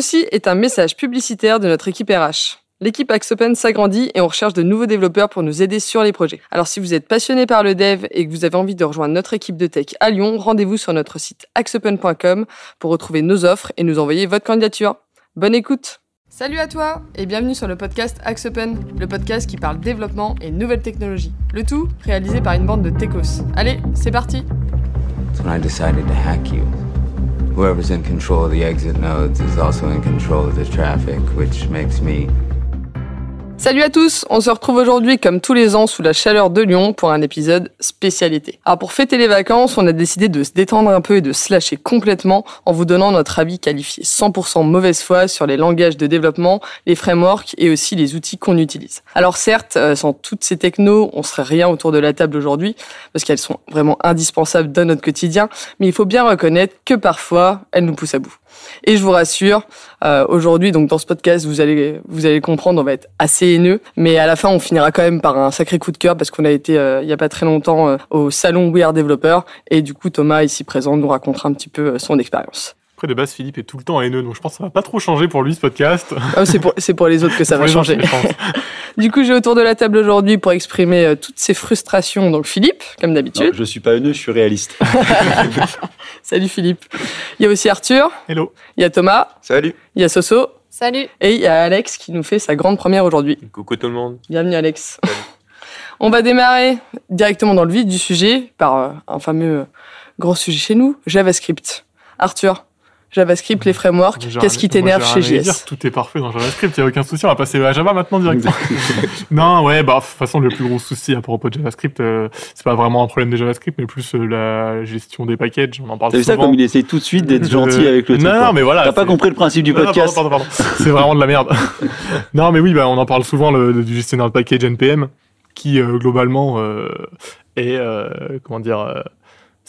Ceci est un message publicitaire de notre équipe RH. L'équipe AxOpen s'agrandit et on recherche de nouveaux développeurs pour nous aider sur les projets. Alors si vous êtes passionné par le dev et que vous avez envie de rejoindre notre équipe de tech à Lyon, rendez-vous sur notre site axopen.com pour retrouver nos offres et nous envoyer votre candidature. Bonne écoute Salut à toi et bienvenue sur le podcast AxOpen, le podcast qui parle développement et nouvelles technologies. Le tout réalisé par une bande de techos. Allez, c'est parti That's when I decided to hack you. Whoever's in control of the exit nodes is also in control of the traffic, which makes me Salut à tous, on se retrouve aujourd'hui comme tous les ans sous la chaleur de Lyon pour un épisode spécialité. Alors pour fêter les vacances, on a décidé de se détendre un peu et de se lâcher complètement en vous donnant notre avis qualifié 100% mauvaise foi sur les langages de développement, les frameworks et aussi les outils qu'on utilise. Alors certes, euh, sans toutes ces technos, on serait rien autour de la table aujourd'hui parce qu'elles sont vraiment indispensables dans notre quotidien, mais il faut bien reconnaître que parfois, elles nous poussent à bout. Et je vous rassure, euh, aujourd'hui, donc dans ce podcast, vous allez vous allez comprendre, on va être assez haineux, mais à la fin, on finira quand même par un sacré coup de cœur parce qu'on a été euh, il y a pas très longtemps euh, au salon We Are Developer et du coup Thomas ici présent nous racontera un petit peu euh, son expérience. Après, de base, Philippe est tout le temps haineux, donc je pense que ça va pas trop changer pour lui ce podcast. Ah, c'est pour les autres que ça va changer. Du coup, j'ai autour de la table aujourd'hui pour exprimer euh, toutes ces frustrations. Donc Philippe, comme d'habitude. je suis pas haineux, je suis réaliste. Salut Philippe. Il y a aussi Arthur, Hello. il y a Thomas, Salut. il y a Soso Salut. et il y a Alex qui nous fait sa grande première aujourd'hui. Coucou tout le monde. Bienvenue Alex. On va démarrer directement dans le vif du sujet par euh, un fameux euh, grand sujet chez nous, JavaScript. Arthur, JavaScript, les frameworks, qu'est-ce qui t'énerve chez à dire, JS Tout est parfait dans JavaScript, il n'y a aucun souci, on va passer à Java maintenant directement. non, ouais, bah, de toute façon, le plus gros souci à propos de JavaScript, euh, c'est pas vraiment un problème de JavaScript, mais plus euh, la gestion des packages, on en parle T'as vu ça souvent. comme il essaie tout de suite d'être Euh, gentil avec le truc. Non, quoi. non, mais voilà. T'as pas compris le principe du Non, non, podcast. pardon, pardon, pardon. C'est vraiment de la merde. non, mais oui, bah, on en parle souvent le, du gestionnaire de package NPM, qui euh, globalement euh, est, euh, comment dire, euh,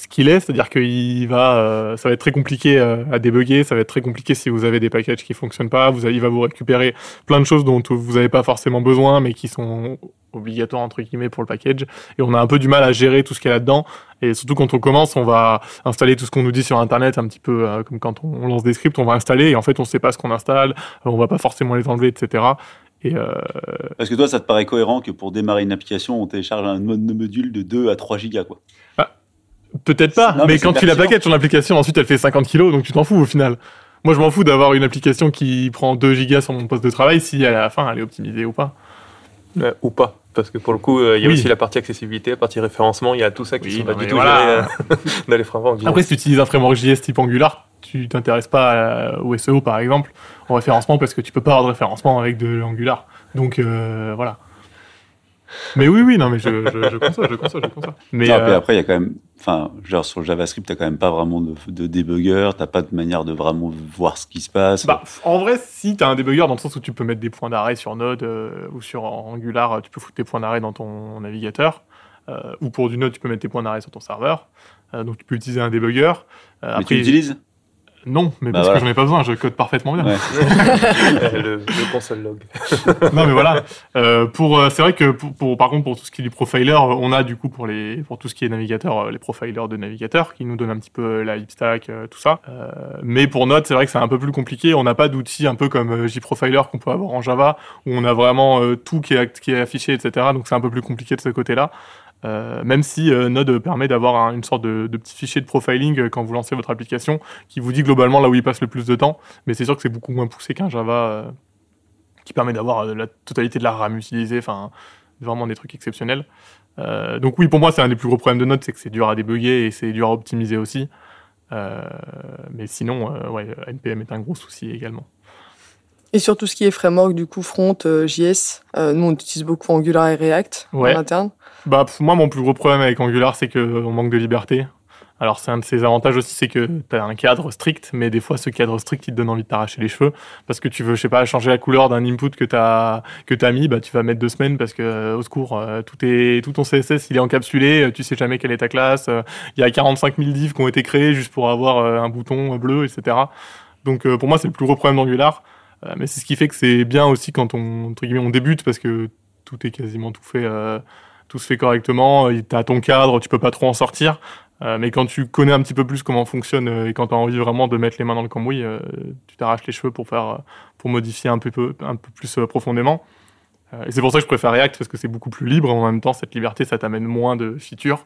ce qu'il est, c'est-à-dire qu'il va, euh, ça va être très compliqué euh, à débugger, ça va être très compliqué si vous avez des packages qui fonctionnent pas, vous il va vous récupérer plein de choses dont vous n'avez pas forcément besoin, mais qui sont obligatoires entre guillemets pour le package, et on a un peu du mal à gérer tout ce qu'il y a là-dedans. Et surtout quand on commence, on va installer tout ce qu'on nous dit sur Internet, un petit peu euh, comme quand on, lance des scripts, on va installer et en fait on sait pas ce qu'on installe, euh, on va pas forcément les enlever, etc. Et euh, Parce que toi, ça te paraît cohérent que pour démarrer une application, on télécharge un module de 2 à 3 gigas, quoi? Peut-être pas, Non, mais quand tu la packages ton application, ensuite elle fait 50 kilos, donc tu t'en fous au final. Moi je m'en fous d'avoir une application qui prend 2 gigas sur mon poste de travail si à la fin elle est optimisée ou pas. Euh, ou pas. Parce que pour le coup, euh, il y a Oui. aussi la partie accessibilité, la partie référencement, il y a tout ça qui Oui, sont pas du tout voilà. gérés euh, dans les frameworks. Après si tu utilises un framework JS type Angular, tu t'intéresses pas au SEO par exemple, au référencement parce que tu peux pas avoir de référencement avec de l'Angular. Donc euh, voilà. Mais oui, oui, non, mais je, je, je conçois, je conçois, je conçois. Mais Non, euh, après, il y a quand même, enfin, genre sur le JavaScript, t'as quand même pas vraiment de, de débugger, t'as pas de manière de vraiment voir ce qui se passe. Bah, en vrai, si tu as un débugger dans le sens où tu peux mettre des points d'arrêt sur Node euh, ou sur Angular, tu peux foutre tes points d'arrêt dans ton navigateur. euh, ou pour du Node, tu peux mettre tes points d'arrêt sur ton serveur. Donc tu peux utiliser un débugger. Euh, mais tu l'utilises? Non, mais Bah parce voilà. que j'en ai pas besoin, je code parfaitement bien. Ouais. le, le console log. non mais voilà. Euh, pour, euh, c'est vrai que pour, pour- par contre pour tout ce qui est du profiler, euh, on a du coup pour les pour tout ce qui est navigateur, euh, les profilers de navigateur qui nous donnent un petit peu la hipstack, euh, tout ça. Euh, mais pour Node, c'est vrai que c'est un peu plus compliqué. On n'a pas d'outils un peu comme JProfiler qu'on peut avoir en Java où on a vraiment euh, tout qui est qui est affiché, etc. Donc c'est un peu plus compliqué de ce côté-là. Euh, même si euh, Node permet d'avoir un- une sorte de, de petit fichier de profiling euh, quand vous lancez votre application qui vous dit globalement là où il passe le plus de temps, mais c'est sûr que c'est beaucoup moins poussé qu'un Java qui permet d'avoir la totalité de la RAM utilisée, enfin vraiment des trucs exceptionnels. Donc oui, pour moi, c'est un des plus gros problèmes de Node, c'est que c'est dur à débugger et c'est dur à optimiser aussi. Mais sinon, ouais, NPM est un gros souci également. Et sur tout ce qui est framework, du coup, front, JS, nous on utilise beaucoup Angular et React Ouais. en interne. Bah, moi, mon plus gros problème avec Angular, c'est qu'on manque de liberté. Alors, c'est un de ses avantages aussi, c'est que tu as un cadre strict, mais des fois, ce cadre strict, il te donne envie de t'arracher les cheveux. Parce que tu veux, je sais pas, changer la couleur d'un input que tu as, as mis, bah, tu vas mettre deux semaines parce que, euh, au secours, euh, tout, est, tout ton CSS, il est encapsulé, euh, tu sais jamais quelle est ta classe. euh, Il y a 45 000 divs qui ont été créés juste pour avoir euh, un bouton bleu, etc. Donc, euh, pour moi, c'est le plus gros problème d'Angular. Euh, mais c'est ce qui fait que c'est bien aussi quand on, entre guillemets, on débute parce que tout est quasiment tout fait. Euh, tout se fait correctement, tu as ton cadre, tu peux pas trop en sortir. Euh, mais quand tu connais un petit peu plus comment fonctionne euh, et quand tu as envie vraiment de mettre les mains dans le cambouis, euh, tu t'arraches les cheveux pour faire, euh, pour modifier un peu, peu- un peu plus euh, profondément. Euh, et c'est pour ça que je préfère React parce que c'est beaucoup plus libre. En même temps, cette liberté, ça t'amène moins de features.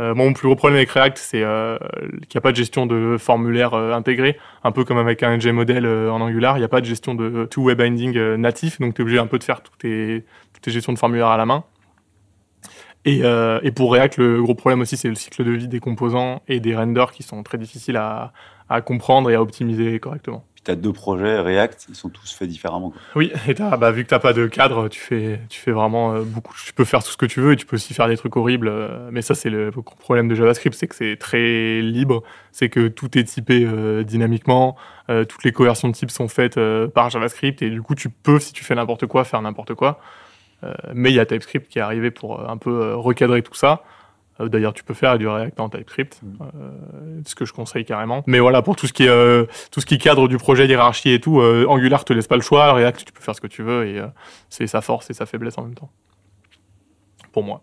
Euh, mon plus gros problème avec React, c'est euh, qu'il n'y a pas de gestion de formulaire euh, intégré, un peu comme avec un NG model euh, en Angular. Il n'y a pas de gestion de two-way binding euh, natif, donc tu es obligé un peu de faire toutes tes, toutes tes gestions de formulaire à la main. Et, euh, et pour React, le gros problème aussi, c'est le cycle de vie des composants et des renders qui sont très difficiles à, à comprendre et à optimiser correctement. Puis t'as deux projets React, ils sont tous faits différemment. quoi. Oui, et t'as- bah, vu que t'as pas de cadre, tu fais, tu fais vraiment euh, beaucoup. Tu peux faire tout ce que tu veux et tu peux aussi faire des trucs horribles. euh, mais ça, c'est le problème de JavaScript, c'est que c'est très libre. C'est que tout est typé euh, dynamiquement. euh, toutes les coercions de type sont faites par JavaScript et du coup, tu peux, si tu fais n'importe quoi, faire n'importe quoi. Euh, mais il y a TypeScript qui est arrivé pour euh, un peu euh, recadrer tout ça. D'ailleurs, tu peux faire du React en TypeScript, euh, ce que je conseille carrément. Mais voilà, pour tout ce qui est euh, tout ce qui cadre du projet, l'hierarchie et tout, euh, Angular te laisse pas le choix. React, tu peux faire ce que tu veux et c'est sa force et sa faiblesse en même temps. Pour moi.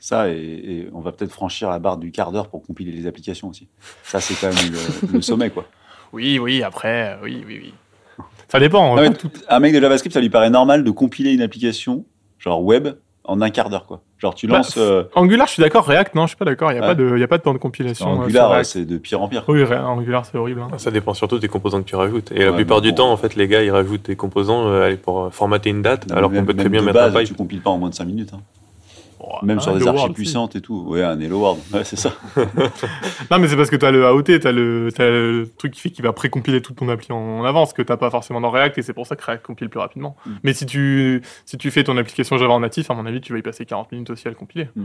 Ça, et, et on va peut-être franchir la barre du quart d'heure pour compiler les applications aussi. Ça, c'est quand même le, le sommet, quoi. Oui, oui, après, oui, oui, oui. Ça dépend. Non, hein. tout- un mec de JavaScript, ça lui paraît normal de compiler une application, genre web, en un quart d'heure, quoi. Genre, tu Bah, lances. euh, Angular, je suis d'accord. React, non, je suis pas d'accord. Il n'y a, Ouais. pas de- y a pas de temps de compilation. euh, Angular, c'est de pire en pire. Oui, Angular, c'est horrible. hein. Ça dépend surtout des composants que tu rajoutes. Et la plupart du bon. temps, en fait, les gars, ils rajoutent des composants euh, pour formater une date, alors qu'on peut très bien mettre base, un pipe. Tu compiles pas en moins de 5 minutes. hein. Oh, Même ah, sur des archives puissantes et tout. Ouais, un Hello World. Ouais, c'est ça. Non, mais c'est parce que tu as le AOT, tu as, le truc qui fait qu'il va précompiler toute ton appli en, en avance, que tu pas forcément dans React, et c'est pour ça que React compile plus rapidement. Mm. Mais si tu, si tu fais ton application Java en natif, à mon avis, tu vas y passer 40 minutes aussi à le compiler. Mm.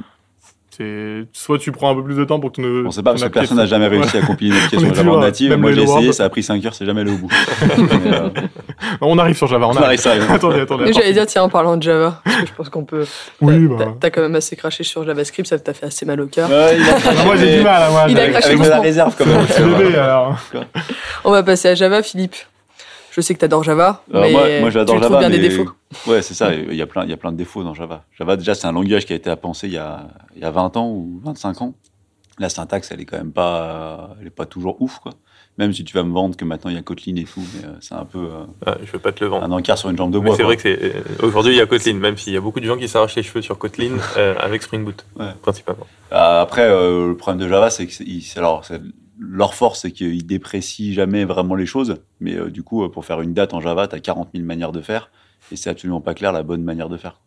Soit tu prends un peu plus de temps pour que ton. On sait pas, parce que personne n'a jamais Ouais. réussi à compiler une On est application Java native. Moi, j'ai essayé, ça a pris 5 heures, c'est jamais allé au bout. Euh, On arrive sur Java, on, on arrive, ça arrive. attendez, attendez. J'allais dire, tiens, en parlant de Java, parce que je pense qu'on peut. Oui, T'as- bah. T'as quand même assez craché sur JavaScript, ça t'a fait assez mal au cœur. Ouais, Ah, moi, j'ai du mal, hein, moi. Il a avec- craché Avec de la réserve, quand même. On va passer à Java, Philippe. Je sais que t'adores Java, Alors, mais moi, moi j'adore tu trouves Java. bien mais... des défauts. Ouais, c'est ça. Il y, a plein, il y a plein de défauts dans Java. Java, déjà, c'est un langage qui a été à penser il y a, il y a 20 ans ou 25 ans. La syntaxe, elle est quand même pas, elle est pas toujours ouf, quoi. Même si tu vas me vendre que maintenant il y a Kotlin et tout, mais euh, c'est un peu euh, Ah, je veux pas te le vendre. un encart sur une jambe de bois. c'est vrai que c'est euh, aujourd'hui il y a Kotlin, même s'il y a beaucoup de gens qui s'arrachent les cheveux sur Kotlin euh, avec Spring Boot, Ouais. principalement. Euh, Après, euh, le problème de Java, c'est que alors c'est- leur force, c'est qu'ils déprécient jamais vraiment les choses. Mais euh, du coup, euh, pour faire une date en Java, tu as 40 000 manières de faire, et c'est absolument pas clair la bonne manière de faire.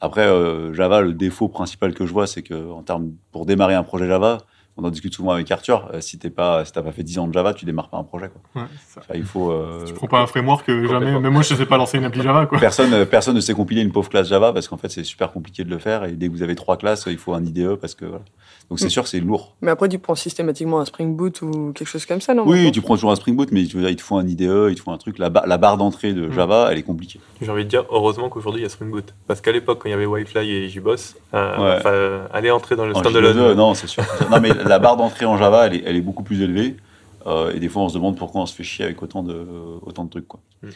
Après, euh, Java, le défaut principal que je vois, c'est que en termes pour démarrer un projet Java, on en discute souvent avec Arthur. euh, si t'es pas, si t'as pas fait 10 ans de Java, tu démarres pas un projet. Quoi. Ouais, c'est ça. Enfin, il faut. euh, Tu prends pas un framework, euh, jamais. Même moi, je sais pas lancer une appli Java, quoi. Personne, euh, personne ne sait compiler une pauvre classe Java parce qu'en fait c'est super compliqué de le faire et dès que vous avez trois classes il faut un IDE parce que voilà. donc c'est Mm. sûr que c'est lourd. Mais après, tu prends systématiquement un Spring Boot ou quelque chose comme ça, non? Oui, tu prends toujours un Spring Boot mais tu veux dire, il te faut un IDE, il te faut un truc. La, ba- la barre d'entrée de Mm. Java elle est compliquée. J'ai envie de dire heureusement qu'aujourd'hui il y a Spring Boot. Parce qu'à l'époque, quand il y avait Wildfly et JBoss, euh, Ouais. aller entrer dans le standalone. Non c'est sûr. non mais la barre d'entrée en Java elle est, elle est beaucoup plus élevée euh, et des fois on se demande pourquoi on se fait chier avec autant de autant de trucs quoi. Mm.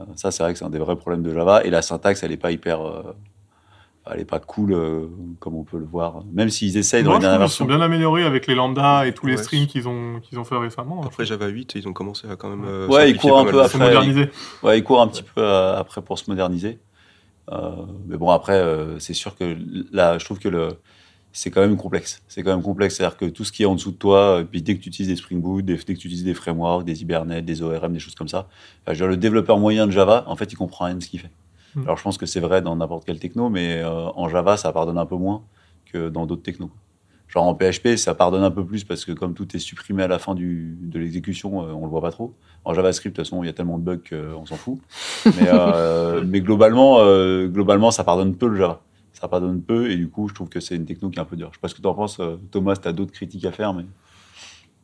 Euh, ça c'est vrai que c'est un des vrais problèmes de Java et la syntaxe elle est pas hyper euh, elle est pas cool euh, comme on peut le voir. Même s'ils essayent dans Moi, les je trouve dernières qu'ils sont versions. bien améliorés avec les lambdas et tous les Ouais. streams qu'ils ont, qu'ils ont fait récemment. Après Java 8, ils ont commencé à quand même. euh, Ouais, ils courent un peu après. modernisé. Ouais, il court un petit peu euh, après pour se moderniser. Euh, mais bon, après, euh, c'est sûr que là, je trouve que le, c'est quand même complexe. C'est quand même complexe. C'est-à-dire que tout ce qui est en dessous de toi, euh, puis dès que tu utilises des Spring Boot, dès, que tu utilises des frameworks, des Hibernate, des ORM, des choses comme ça, enfin, je veux dire, le développeur moyen de Java, en fait, il comprend rien de ce qu'il fait. Mm. Alors, je pense que c'est vrai dans n'importe quelle techno, mais euh, en Java, ça pardonne un peu moins que dans d'autres technos. Genre en PHP, ça pardonne un peu plus parce que comme tout est supprimé à la fin du, de l'exécution, euh, on le voit pas trop. En JavaScript, de toute façon, il y a tellement de bugs qu'on s'en fout. Mais, euh, mais globalement, globalement, ça pardonne peu le Java. Ça pardonne peu et du coup, je trouve que c'est une techno qui est un peu dure. Je sais pas ce que tu en penses, euh, Thomas, tu as d'autres critiques à faire, mais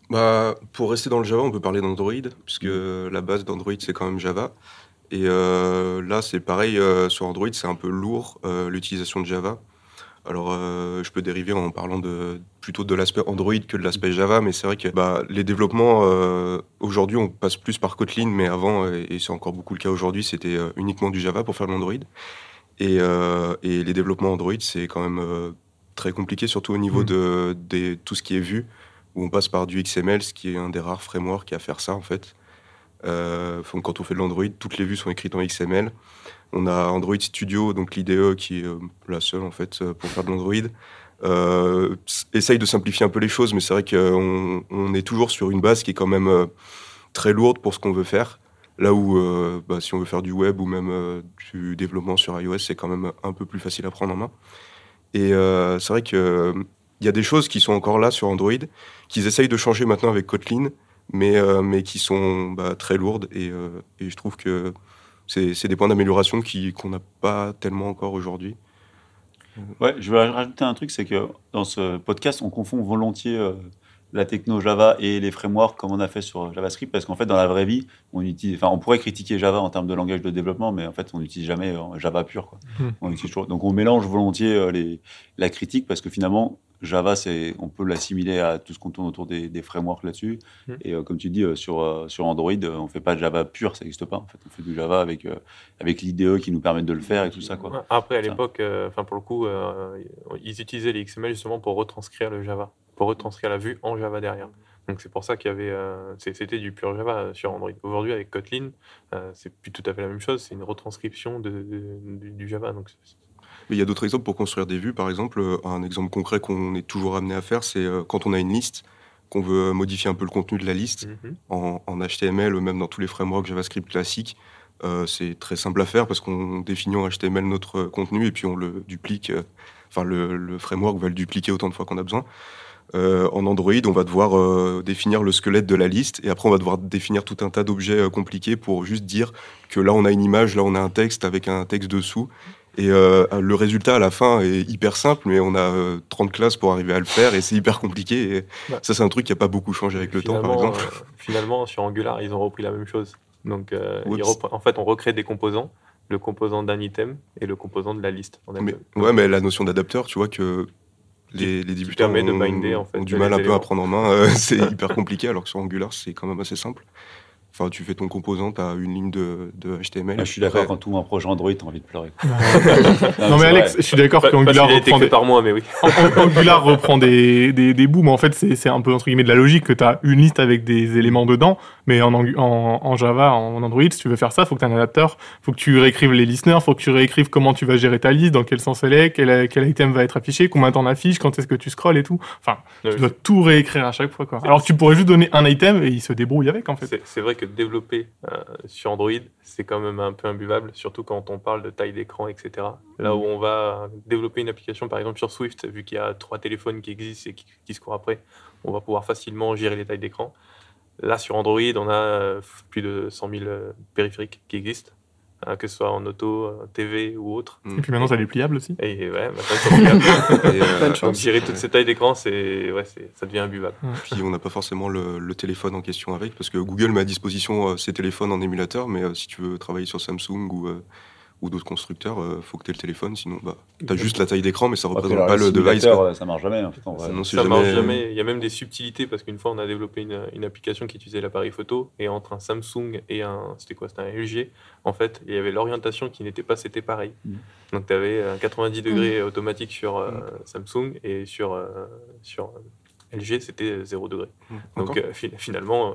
Bah, pour rester dans le Java, on peut parler d'Android, puisque la base d'Android, c'est quand même Java. Et euh, là, c'est pareil, euh, sur Android, c'est un peu lourd, euh, l'utilisation de Java. Alors, je peux dériver en parlant de, plutôt de l'aspect Android que de l'aspect Java, mais c'est vrai que bah, les développements, aujourd'hui, on passe plus par Kotlin, mais avant, et c'est encore beaucoup le cas aujourd'hui, c'était uniquement du Java pour faire de l'Android. Et, euh, et les développements Android, c'est quand même euh, très compliqué, surtout au niveau Mm. de, tout ce qui est vu, où on passe par du XML, ce qui est un des rares frameworks à faire ça en fait. Euh, quand on fait de l'Android, toutes les vues sont écrites en XML. On a Android Studio, donc l'IDE qui est la seule en fait pour faire de l'Android. Essaye de simplifier un peu les choses, mais c'est vrai qu'on on est toujours sur une base qui est quand même très lourde pour ce qu'on veut faire. Là où, euh, bah, si on veut faire du web ou même euh, du développement sur iOS, c'est quand même un peu plus facile à prendre en main. Et euh, c'est vrai que il y a des choses qui sont encore là sur Android, qu'ils essayent de changer maintenant avec Kotlin, mais, mais qui sont bah, très lourdes. Et, je trouve que c'est des points d'amélioration qu'on n'a pas tellement encore aujourd'hui. Ouais, je vais rajouter un truc, c'est que dans ce podcast, on confond volontiers la techno Java et les frameworks comme on a fait sur JavaScript, parce qu'en fait, dans la vraie vie, on utilise, enfin, on pourrait critiquer Java en termes de langage de développement, mais en fait, on n'utilise jamais euh, Java pur. Quoi. Hmm. On utilise toujours- donc, on mélange volontiers euh, les, la critique, parce que finalement, Java, c'est, on peut l'assimiler à tout ce qu'on tourne autour des, des frameworks là-dessus. Hmm. Et euh, comme tu dis, euh, sur, euh, sur Android, on fait pas de Java pur, ça n'existe pas. En fait, on fait du Java avec, avec l'IDE qui nous permet de le faire et tout ça. Quoi. Après, à l'époque, enfin pour le coup, ils utilisaient les XML justement pour retranscrire le Java, pour retranscrire la vue en Java derrière. Donc c'est pour ça qu'il y avait, euh, c'était du pur Java sur Android. Aujourd'hui, avec Kotlin, euh, c'est plus tout à fait la même chose. C'est une retranscription de, de- du, du Java. Donc c'est- Mais il y a d'autres exemples pour construire des vues. Par exemple, euh, un exemple concret qu'on est toujours amené à faire, c'est euh, quand on a une liste, qu'on veut modifier un peu le contenu de la liste Mhm. en, en HTML, même dans tous les frameworks JavaScript classiques. euh, c'est très simple à faire parce qu'on définit en HTML notre contenu et puis on le duplique. Enfin, le, le framework va le dupliquer autant de fois qu'on a besoin. Euh, en Android, on va devoir euh, définir le squelette de la liste et après on va devoir définir tout un tas d'objets euh, compliqués pour juste dire que là on a une image, là on a un texte avec un texte dessous. Et le résultat à la fin est hyper simple, mais on a euh, 30 classes pour arriver à le faire et c'est hyper compliqué. Et Ouais. ça, c'est un truc qui n'a pas beaucoup changé avec le temps, par Finalement, exemple. finalement, sur Angular, ils ont repris la même chose. Donc, ils en fait, on recrée des composants, le composant d'un item et le composant de la liste. en Mais, ouais, mais la notion d'adapteur, tu vois que les, les débutants permet de ont, binder, en fait, ont du mal un peu à prendre en main. euh, c'est hyper compliqué, alors que sur Angular, c'est quand même assez simple. Enfin, tu fais ton composant, tu as une ligne de, de HTML. Ah, je suis d'accord, quand tout un projet Android, t'as envie de pleurer. Non, mais Alex, vrai. je suis d'accord qu'Angular reprend des... par moi, mais oui. An- An- Angular reprend des, des, des bouts, mais en fait, c'est c'est un peu entre guillemets de la logique que tu as une liste avec des éléments dedans, mais en, en, en Java, en Android, si tu veux faire ça, faut que tu aies un adapteur, faut que tu réécrives les listeners, faut que tu réécrives comment tu vas gérer ta liste, dans quel sens elle est, quel, quel item va être affiché, combien t'en affiches, quand est-ce que tu scrolles et tout. Enfin, tu dois tout réécrire à chaque fois, quoi. Alors que tu pourrais juste donner un item et il se débrouille avec, en fait. C'est vrai que développer euh, sur Android, c'est quand même un peu imbuvable, surtout quand on parle de taille d'écran, etc. Là où on va développer une application, par exemple sur Swift, vu qu'il y a trois téléphones qui existent et qui, qui se courent après, on va pouvoir facilement gérer les tailles d'écran. Là, sur Android, on a euh, plus de 100 000 euh, périphériques qui existent, que ce soit en auto, euh, TV ou autre. Et puis maintenant, ça est pliable aussi. Et ouais, maintenant, et, euh, gérer toutes ces tailles d'écran, c'est ouais, c'est- ça devient imbuvable. puis on n'a pas forcément le, le téléphone en question avec, parce que Google met à disposition euh, ses téléphones en émulateur, mais euh, si tu veux travailler sur Samsung ou, euh, ou d'autres constructeurs, il faut que tu aies le téléphone, sinon bah, tu as juste la taille d'écran, mais ça Après, représente alors, pas le device. quoi. euh, Ça marche jamais, en fait, en vrai. Ça marche jamais-. Il y a même des subtilités parce qu'une fois on a développé une, une application qui utilisait l'appareil photo et entre un Samsung et un c'était quoi C'était un LG. En fait, il y avait l'orientation qui n'était pas c'était pareil. Mhm. Donc tu avais un 90 degrés automatique sur euh, Samsung et sur euh, sur euh, LG c'était 0 degré. Donc euh, fi- finalement euh,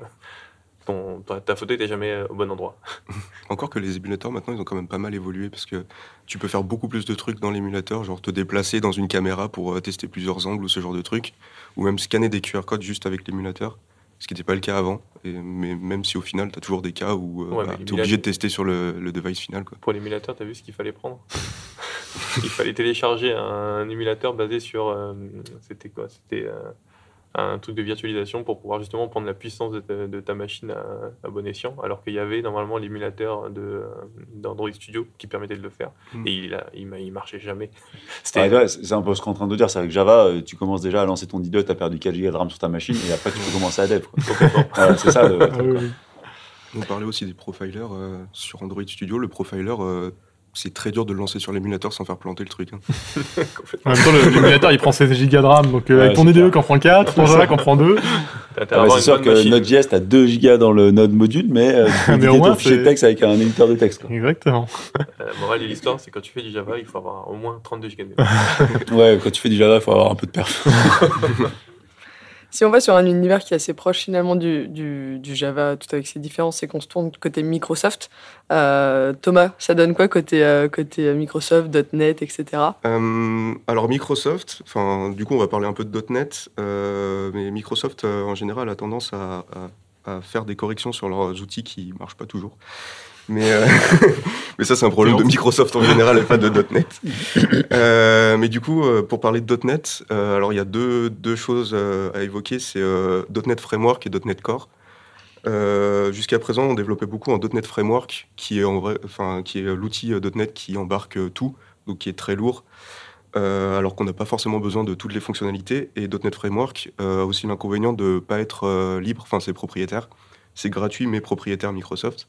ton, ta, photo n'était jamais euh, au bon endroit. encore que les émulateurs, maintenant, ils ont quand même pas mal évolué, parce que tu peux faire beaucoup plus de trucs dans l'émulateur, genre te déplacer dans une caméra pour euh, tester plusieurs angles ou ce genre de trucs, ou même scanner des QR codes juste avec l'émulateur, ce qui n'était pas le cas avant. Et, mais même si au final, tu as toujours des cas où Ouais, mais tu es obligé de tester sur le, le device final. Quoi. Pour l'émulateur, tu as vu ce qu'il fallait prendre? Il fallait télécharger un émulateur basé sur. euh, C'était quoi? C'était euh, un truc de virtualisation pour pouvoir justement prendre la puissance de ta, de ta machine à, à bon escient, alors qu'il y avait normalement l'émulateur de, euh, d'Android Studio qui permettait de le faire. Mm. Et il, a, il, m'a- il marchait jamais. Ah, ouais, c'est un peu ce qu'on est en train de dire, c'est avec Java, euh, tu commences déjà à lancer ton IDE, tu as perdu 4 Go de RAM sur ta machine, et après tu peux commencer à dev. c'est ça le Ah oui, oui. On parlait aussi des profilers euh, sur Android Studio. Le profiler, euh, c'est très dur de le lancer sur l'émulateur sans faire planter le truc. hein. En même temps, l'émulateur, il prend 16 Go de RAM, donc euh, Ouais, avec ton IDE clair. qui en prend 4, ton Java qui en prend 2. T'as intérêt Ah à bah, avoir c'est sûr que. Node.js, t'as 2 gigas dans le Node module, mais euh, tu peux Mais au éditer moins, ton fichier texte avec un éditeur de texte. Quoi. Exactement. La morale de l'histoire, c'est quand tu fais du Java, il faut avoir au moins 32 Go de. Ouais, quand tu fais du Java, il faut avoir un peu de perf. Si on va sur un univers qui est assez proche finalement du, Java, tout avec ses différences, c'est qu'on se tourne côté Microsoft. Euh, Thomas, ça donne quoi côté, euh, côté Microsoft, .NET, etc. Euh, alors Microsoft, du coup on va parler un peu de .NET, euh, mais Microsoft euh, en général a tendance à, à- faire des corrections sur leurs outils qui marchent pas toujours. Mais, euh, mais ça c'est un problème de Microsoft en général et pas de .NET. Euh, mais du coup euh, pour parler de .NET, euh, alors il y a deux, deux choses à évoquer, c'est .NET Framework et .NET Core. Jusqu'à présent, on développait beaucoup en .NET Framework, qui est en vrai, enfin, qui est l'outil .NET qui embarque tout, donc qui est très lourd, alors qu'on n'a pas forcément besoin de toutes les fonctionnalités. Et .NET Framework a aussi l'inconvénient de ne pas être libre, enfin c'est propriétaire. C'est gratuit mais propriétaire Microsoft.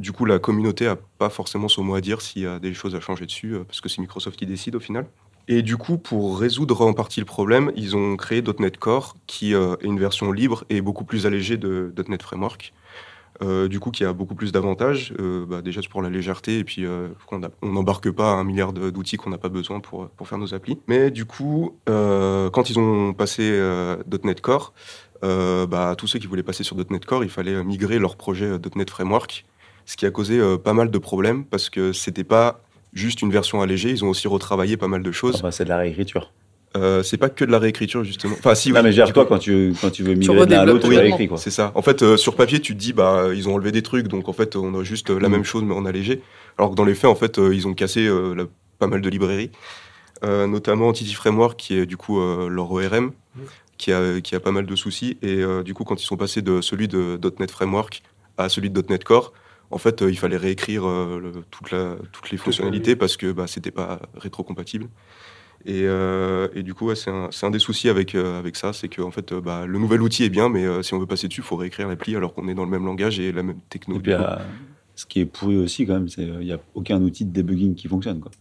Du coup, la communauté a pas forcément son mot à dire s'il y a des choses à changer dessus, euh, parce que c'est Microsoft qui décide au final. Et du coup, pour résoudre en partie le problème, ils ont créé .NET Core, qui euh, est une version libre et beaucoup plus allégée de .NET Framework. Euh, du coup, qui a beaucoup plus d'avantages. Euh, bah, déjà, pour la légèreté, et puis on n'embarque pas un milliard d'outils qu'on n'a pas besoin pour, pour faire nos applis. Mais du coup, quand ils ont passé .NET Core, bah, tous ceux qui voulaient passer sur .NET Core, il fallait migrer leur projet .NET Framework, ce qui a causé euh, pas mal de problèmes, parce que c'était pas juste une version allégée, ils ont aussi retravaillé pas mal de choses. Ah bah, c'est de la réécriture. Euh, c'est pas que de la réécriture, justement. Enfin, si, non, oui, mais gère toi quand tu, quand tu veux migrer de l'un à l'autre, tu totalement. réécris quoi. C'est ça. En fait, euh, sur papier, tu te dis, bah, ils ont enlevé des trucs, donc en fait, on a juste euh, la Mm. même chose, mais en allégé. Alors que dans les faits, en fait, euh, ils ont cassé euh, la- pas mal de librairies, euh, notamment Entity Framework, qui est du coup euh, leur ORM, qui, a, qui a pas mal de soucis. Et euh, du coup, quand ils sont passés de celui de .NET Framework à celui de .NET Core, en fait, euh, il fallait réécrire euh, le- toute la- toutes les fonctionnalités parce que bah, c'était pas rétrocompatible. Et, euh, et du coup, ouais, c'est un, c'est un des soucis avec, euh, avec ça, c'est que en fait, euh, bah, le nouvel outil est bien, mais si on veut passer dessus, il faut réécrire l'appli alors qu'on est dans le même langage et la même techno. Et du puis, coup. euh, ce qui est pourri aussi, quand même, c'est qu'il n'y a aucun outil de debugging qui fonctionne. Quoi.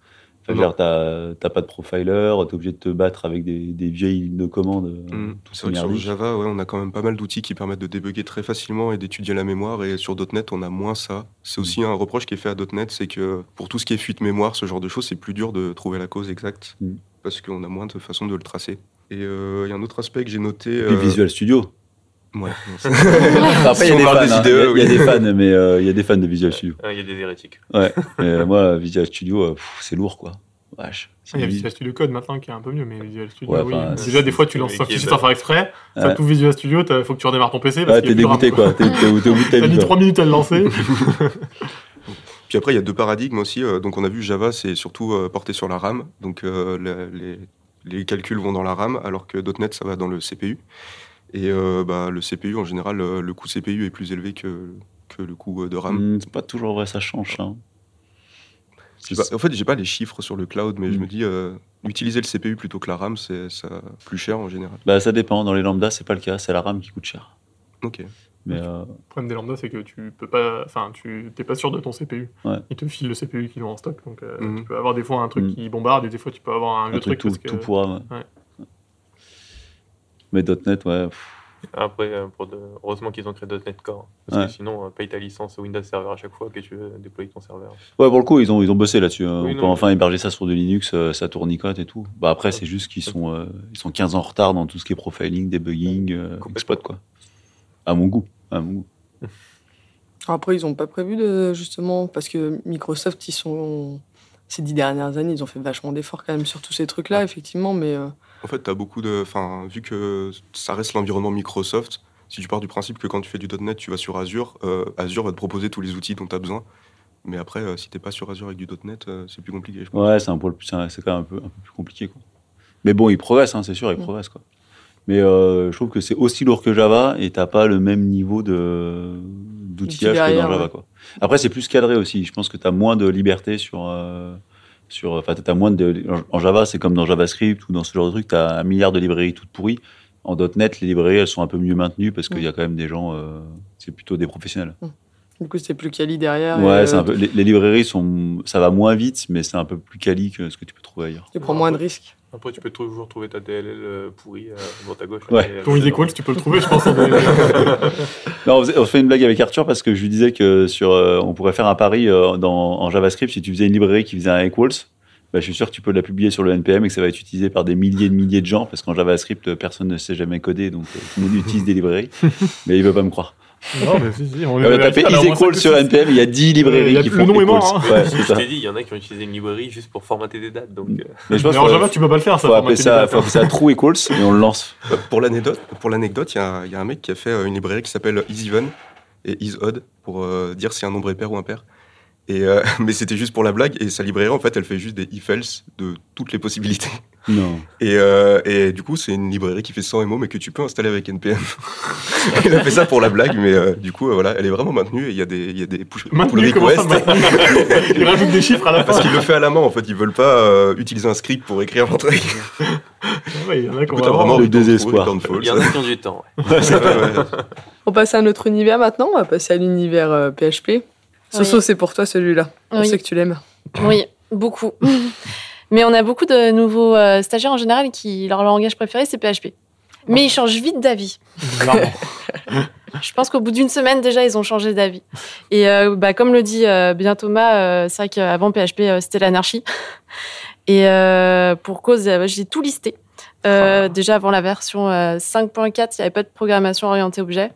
Genre, t'as pas de profiler, t'es obligé de te battre avec des, des vieilles lignes de commande. euh, Mm. tout C'est vrai que sur. Java, ouais, on a quand même pas mal d'outils qui permettent de débugger très facilement et d'étudier la mémoire. Et sur .NET, on a moins ça. C'est aussi un reproche qui est fait à .NET, c'est que pour tout ce qui est fuite mémoire, ce genre de choses, c'est plus dur de trouver la cause exacte Mm. parce qu'on a moins de façons de le tracer. Et euh, il y a un autre aspect que j'ai noté. Et puis euh, Visual Studio. Ouais, Enfin, après, il y Si a des fans. parle des hein. IDE, Il y a- il y, a oui. des fans, mais euh, il y a des fans de Visual Studio. Il y a des hérétiques. Ouais. mais euh, moi, Visual Studio, euh, c'est lourd, quoi. Il y a Visual Studio Code maintenant qui est un peu mieux, mais Visual Studio, Ouais, oui. enfin, Déjà, des fois, tu lances un fichier sans faire exprès, ça Ouais. tout Visual Studio, il faut que tu redémarres ton PC. parce Ouais, t'es dégoûté, RAM, quoi. T'es t'es au t'es au bout de ta T'as mis quoi. 3 minutes à le lancer. Puis après, il y a deux paradigmes aussi. donc, on a vu Java, c'est surtout porté sur la RAM. Donc, euh, les calculs vont dans la RAM, alors que .NET, ça va dans le CPU. Et euh, bah, le CPU, en général, euh, le coût CPU est plus élevé que, que le coût euh, de RAM. Hmm, c'est pas toujours vrai, ça change. pas- en fait, j'ai pas les chiffres sur le cloud, mais je Mm. me dis, euh, utiliser le CPU plutôt que la RAM, c'est plus cher en général. Bah, ça dépend. Dans les lambdas, c'est pas le cas. C'est la RAM qui coûte cher. Ok. Mais euh, Le problème des lambda, c'est que tu peux pas, enfin, tu t'es pas sûr de ton CPU. Ouais. Ils te filent le CPU qu'ils ont en stock, donc euh, tu peux avoir des fois un truc Mhm. qui bombarde et des fois tu peux avoir un un vieux truc truc, tout, parce tout que pour RAM. Ouais. Mais .NET, ouais. pff, Après, euh, pour de- heureusement qu'ils ont créé .NET Core. Parce Ouais. que sinon, euh, paye ta licence Windows Server à chaque fois que tu veux déployer ton serveur. Ouais, pour le coup, ils ont, ils ont bossé là-dessus. hein. Oui, On non, peut enfin héberger ça sur du Linux, euh, ça tournicote et tout. Bah après, c'est juste qu'ils sont, euh, ils sont 15 ans en retard dans tout ce qui est profiling, debugging, euh, exploit, quoi. À mon goût. À mon goût. Après, ils n'ont pas prévu de, justement, parce que Microsoft, ils sont. Ces dix dernières années, ils ont fait vachement d'efforts quand même sur tous ces trucs-là, effectivement, mais. euh, En fait, tu as beaucoup de. Enfin, vu que ça reste l'environnement Microsoft, si tu pars du principe que quand tu fais du .NET, tu vas sur Azure, euh, Azure va te proposer tous les outils dont tu as besoin. Mais après, euh, si t'es pas sur Azure avec du .NET, euh, c'est plus compliqué. Je pense. Ouais, c'est un peu, c'est un- c'est quand même un peu, un peu plus compliqué, quoi. Mais bon, ils progressent, hein, c'est sûr, ils Mm. progressent, quoi. Mais euh, je trouve que c'est aussi lourd que Java et t'as pas le même niveau de d'outillage que dans Java, ouais. quoi. Après, c'est plus cadré aussi. Je pense que t'as moins de liberté sur. Sur enfin, t'as moins de. En Java, c'est comme dans JavaScript ou dans ce genre de truc, t'as un milliard de librairies toutes pourries. En .NET, les librairies, elles sont un peu mieux maintenues parce qu'il y a quand même des gens. euh, c'est plutôt des professionnels. Du coup, c'est plus quali derrière. Ouais, et, c'est euh, un peu, les, les librairies sont, ça va moins vite, mais c'est un peu plus quali que ce que tu peux trouver ailleurs. Tu prends moins de risques. Après, tu peux toujours trouver ta DLL euh, pourrie euh, à droite à gauche. Ouais. Ton idée Qualls, tu peux le trouver, je pense. en Non, on, fait une blague avec Arthur parce que je lui disais que sur, euh, on pourrait faire un pari euh, dans, en JavaScript si tu faisais une librairie qui faisait un equals. Bah, je suis sûr que tu peux la publier sur le NPM et que ça va être utilisé par des milliers et de milliers de gens parce qu'en JavaScript, personne ne sait jamais coder, donc euh, tout le monde utilise des librairies. Mais il veut pas me croire. Non, mais si, si, on On va taper is equal sur NPM, il y a 10 librairies Il y a- qui le font nom est equals. mort, hein. Ouais, je t'ai dit, il y en a qui ont utilisé une librairie juste pour formater des dates. Donc, euh, Mais je pense Mais en Java, tu peux pas le faire, ça. faut appeler ça, faut appeler ça true equals et on le lance. Euh, Pour l'anecdote, pour l'anecdote, il y, a- y a un mec qui a fait euh, une librairie qui s'appelle isEven et isOdd pour euh, dire si un nombre est pair ou impair. Et euh, mais c'était juste pour la blague et sa librairie en fait elle fait juste des if-else de toutes les possibilités. Non. Et, euh, et du coup c'est une librairie qui fait 100 MO mais que tu peux installer avec NPM. il a fait ça pour la blague mais euh, du coup euh, voilà elle est vraiment maintenue et il y a des il y a des push, pull requests. Il rajoute des chiffres à la fin. Parce qu'il le fait à la main en fait ils veulent pas euh, utiliser un script pour écrire un truc. Ouais, il y en a qui ont vraiment- le désespoir. il y en a qui ont du temps. ouais. Ouais, ouais, ouais. On passe à notre univers maintenant. On va passer à l'univers euh, PHP. Soso, c'est pour toi celui-là. On Oui. sait que tu l'aimes. Oui, beaucoup. Mais on a beaucoup de nouveaux euh, stagiaires en général qui leur langage préféré c'est PHP. Mais ils changent vite d'avis. Je pense qu'au bout d'une semaine déjà ils ont changé d'avis. Et euh, bah, comme le dit euh, bien Thomas, c'est vrai qu'avant PHP c'était l'anarchie. Et pour cause, j'ai tout listé. Euh, Déjà avant la version euh, 5.4, il n'y avait pas de programmation orientée objet.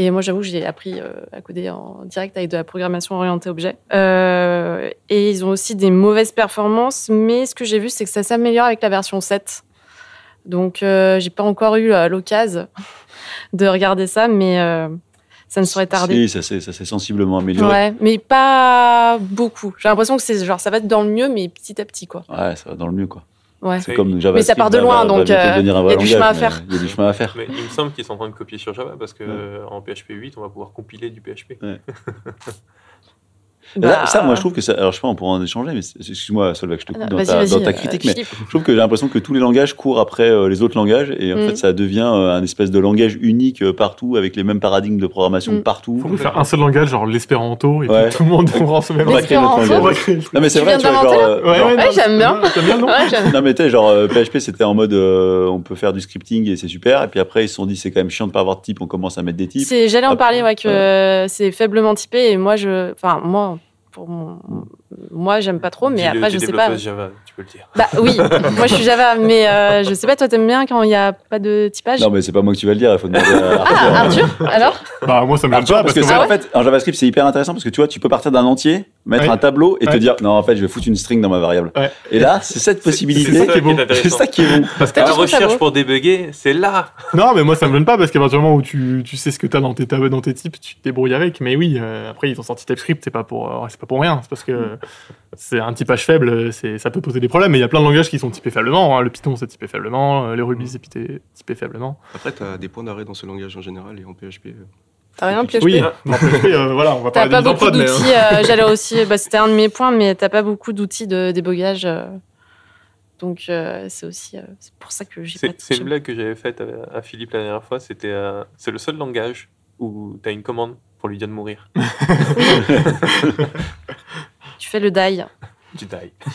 Et moi, j'avoue, j'ai appris euh, à coder en direct avec de la programmation orientée objet. Euh, et ils ont aussi des mauvaises performances, mais ce que j'ai vu, c'est que ça s'améliore avec la version 7. Donc, euh, j'ai pas encore eu euh, l'occasion de regarder ça, mais ça ne saurait tarder. Si, ça s'est ça s'est sensiblement amélioré. Ouais, mais pas beaucoup. J'ai l'impression que c'est genre ça va être dans le mieux, mais petit à petit, quoi. Ouais, ça va dans le mieux, quoi. Ouais. C'est comme JavaScript. Mais ça part de loin, va- donc, euh, devenir un y vrai a du langage, chemin à mais faire. Il y a du chemin à faire. Mais il me semble qu'ils sont en train de copier sur Java parce que euh, en PHP 8, on va pouvoir compiler du PHP. Bah, ça, moi, je trouve que ça. Alors, je sais pas, on pourra en échanger, mais excuse-moi, Solveig, je te coupe dans, Vas-y, ta, dans ta euh, critique, mais Philippe. je trouve que j'ai l'impression que tous les langages courent après euh, les autres langages et en Mm. fait, ça devient euh, un espèce de langage unique euh, partout avec les mêmes paradigmes de programmation Mm. partout. Faut faire un seul langage, genre l'espéranto, et Ouais. puis tout le monde prend ce même langage. Non, mais c'est vrai, tu vois, genre. euh, Ouais, genre- ouais, Ouais, non, j'aime bien. Non mais tu sais, genre euh, PHP c'était en mode euh, on peut faire du scripting et c'est super et puis après ils se sont dit c'est quand même chiant de pas avoir de type, on commence à mettre des types. C'est- J'allais en parler, ouais, que euh, c'est faiblement typé et moi, je, enfin, moi, 嗯。Moi, j'aime pas trop, mais Dis-le, après, je sais pas. Java, tu peux le dire. Bah oui, moi, je suis Java, mais euh, je sais pas, toi, t'aimes bien quand il y a pas de typage? Non mais c'est pas moi que tu vas le dire, il faut demander à Arthur. Ah, Arthur, alors? Bah, moi, ça me gêne pas, parce que, Ah ouais en fait en JavaScript c'est hyper intéressant parce que tu vois tu peux partir d'un entier, mettre Ouais. un tableau et te dire non en fait je vais foutre une string dans ma variable. Ouais. Et là c'est cette possibilité, c'est ça qui est beau. c'est ça qui est bon. Parce que la recherche pour débugger, c'est là. Non, mais moi, ça me gêne pas parce qu'à partir du moment où tu, tu sais ce que t'as dans tes tables, dans tes types, tu te débrouilles avec. Mais oui, euh, après, ils ont sorti TypeScript, c'est pas pour, euh, c'est pas pour rien. C'est parce que c'est un typage faible, c'est, ça peut poser des problèmes. Mais il y a plein de langages qui sont typés faiblement. hein. Le Python, c'est typé faiblement. euh, Le Ruby, c'est typé, faiblement. Après, tu as des points d'arrêt dans ce langage en général et en PHP. euh, T'as rien PHP Oui, en PHP, euh, voilà, on va T'as parler pas beaucoup euh, d'outils. euh, J'allais aussi, bah, c'était un de mes points, mais t'as pas beaucoup d'outils de débogage. euh, donc euh, c'est aussi, euh, c'est pour ça que j'ai pas. C'est une blague que j'avais faite à, à Philippe la dernière fois. C'était, euh, c'est le seul langage où tu as une commande pour lui dire de mourir. Tu fais le die. Tu die.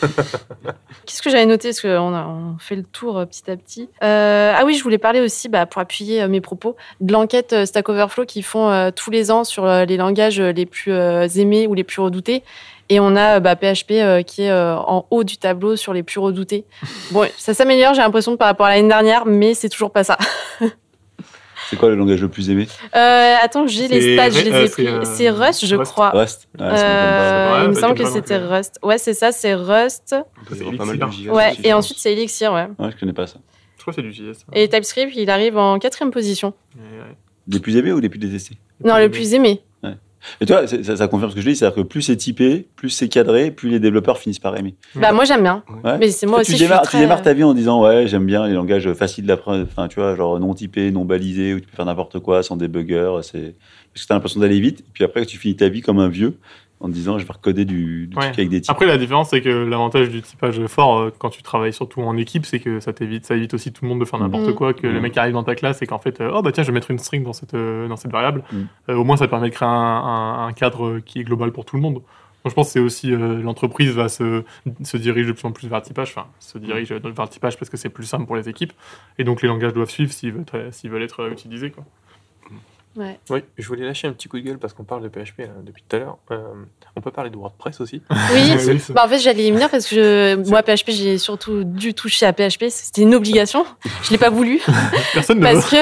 Qu'est-ce que j'avais noté Parce qu'on a on fait le tour euh, petit à petit. Euh, ah oui, je voulais parler aussi, bah, pour appuyer euh, mes propos, de l'enquête Stack Overflow qu'ils font euh, tous les ans sur les langages les plus euh, aimés ou les plus redoutés. Et on a bah, PHP euh, qui est en haut du tableau sur les plus redoutés. Bon, ça s'améliore, j'ai l'impression, par rapport à l'année dernière, mais c'est toujours pas ça. C'est quoi le langage le plus aimé Euh, attends, j'ai les stats, je les euh, ai c'est, pris. euh, C'est Rust, je Rust. crois. Rust. Ouais. Euh, il me semble que c'était. Rust. Ouais, c'est ça, c'est Rust. Pas mal Ouais, et ensuite c'est Elixir, ouais. Ouais, je connais pas ça. Je crois que c'est du JS. Et TypeScript, il arrive en quatrième position. Ouais, ouais. Les plus aimés ou les plus détestés Non, le plus aimé. Et toi, ça, ça confirme ce que je dis, c'est-à-dire que plus c'est typé, plus c'est cadré, plus les développeurs finissent par aimer. Bah, moi, j'aime bien. Ouais. Mais c'est moi aussi, tu, démarres, très... tu démarres ta vie en disant ouais j'aime bien les langages faciles d'apprendre, enfin tu vois genre non typés, non balisés où tu peux faire n'importe quoi sans débugger, c'est parce que t'as l'impression d'aller vite. Et puis après tu finis ta vie comme un vieux en disant je vais recoder du, du Ouais. truc avec des types. Après, la différence, c'est que l'avantage du typage fort, euh, quand tu travailles surtout en équipe, c'est que ça t'évite, ça évite aussi tout le monde de faire n'importe Mhm. quoi, que le Mhm. mec arrive dans ta classe et qu'en fait, euh, oh bah tiens, je vais mettre une string dans cette, euh, dans cette variable. Euh, au moins, ça te permet de créer un, un- un cadre qui est global pour tout le monde. Donc, je pense que c'est aussi euh, l'entreprise va se, se dirige de plus en plus vers le typage, enfin, se dirige vers le typage parce que c'est plus simple pour les équipes. Et donc, les langages doivent suivre s'ils veulent, être- s'ils veulent être utilisés. Quoi. Ouais. Oui, je voulais lâcher un petit coup de gueule parce qu'on parle de PHP là, depuis tout à l'heure. Euh, on peut parler de WordPress aussi. Oui. Bah, en fait, j'allais y venir parce que je- moi, PHP, j'ai surtout dû toucher à PHP. C'était une obligation. Je l'ai pas voulu Personne ne veut. parce que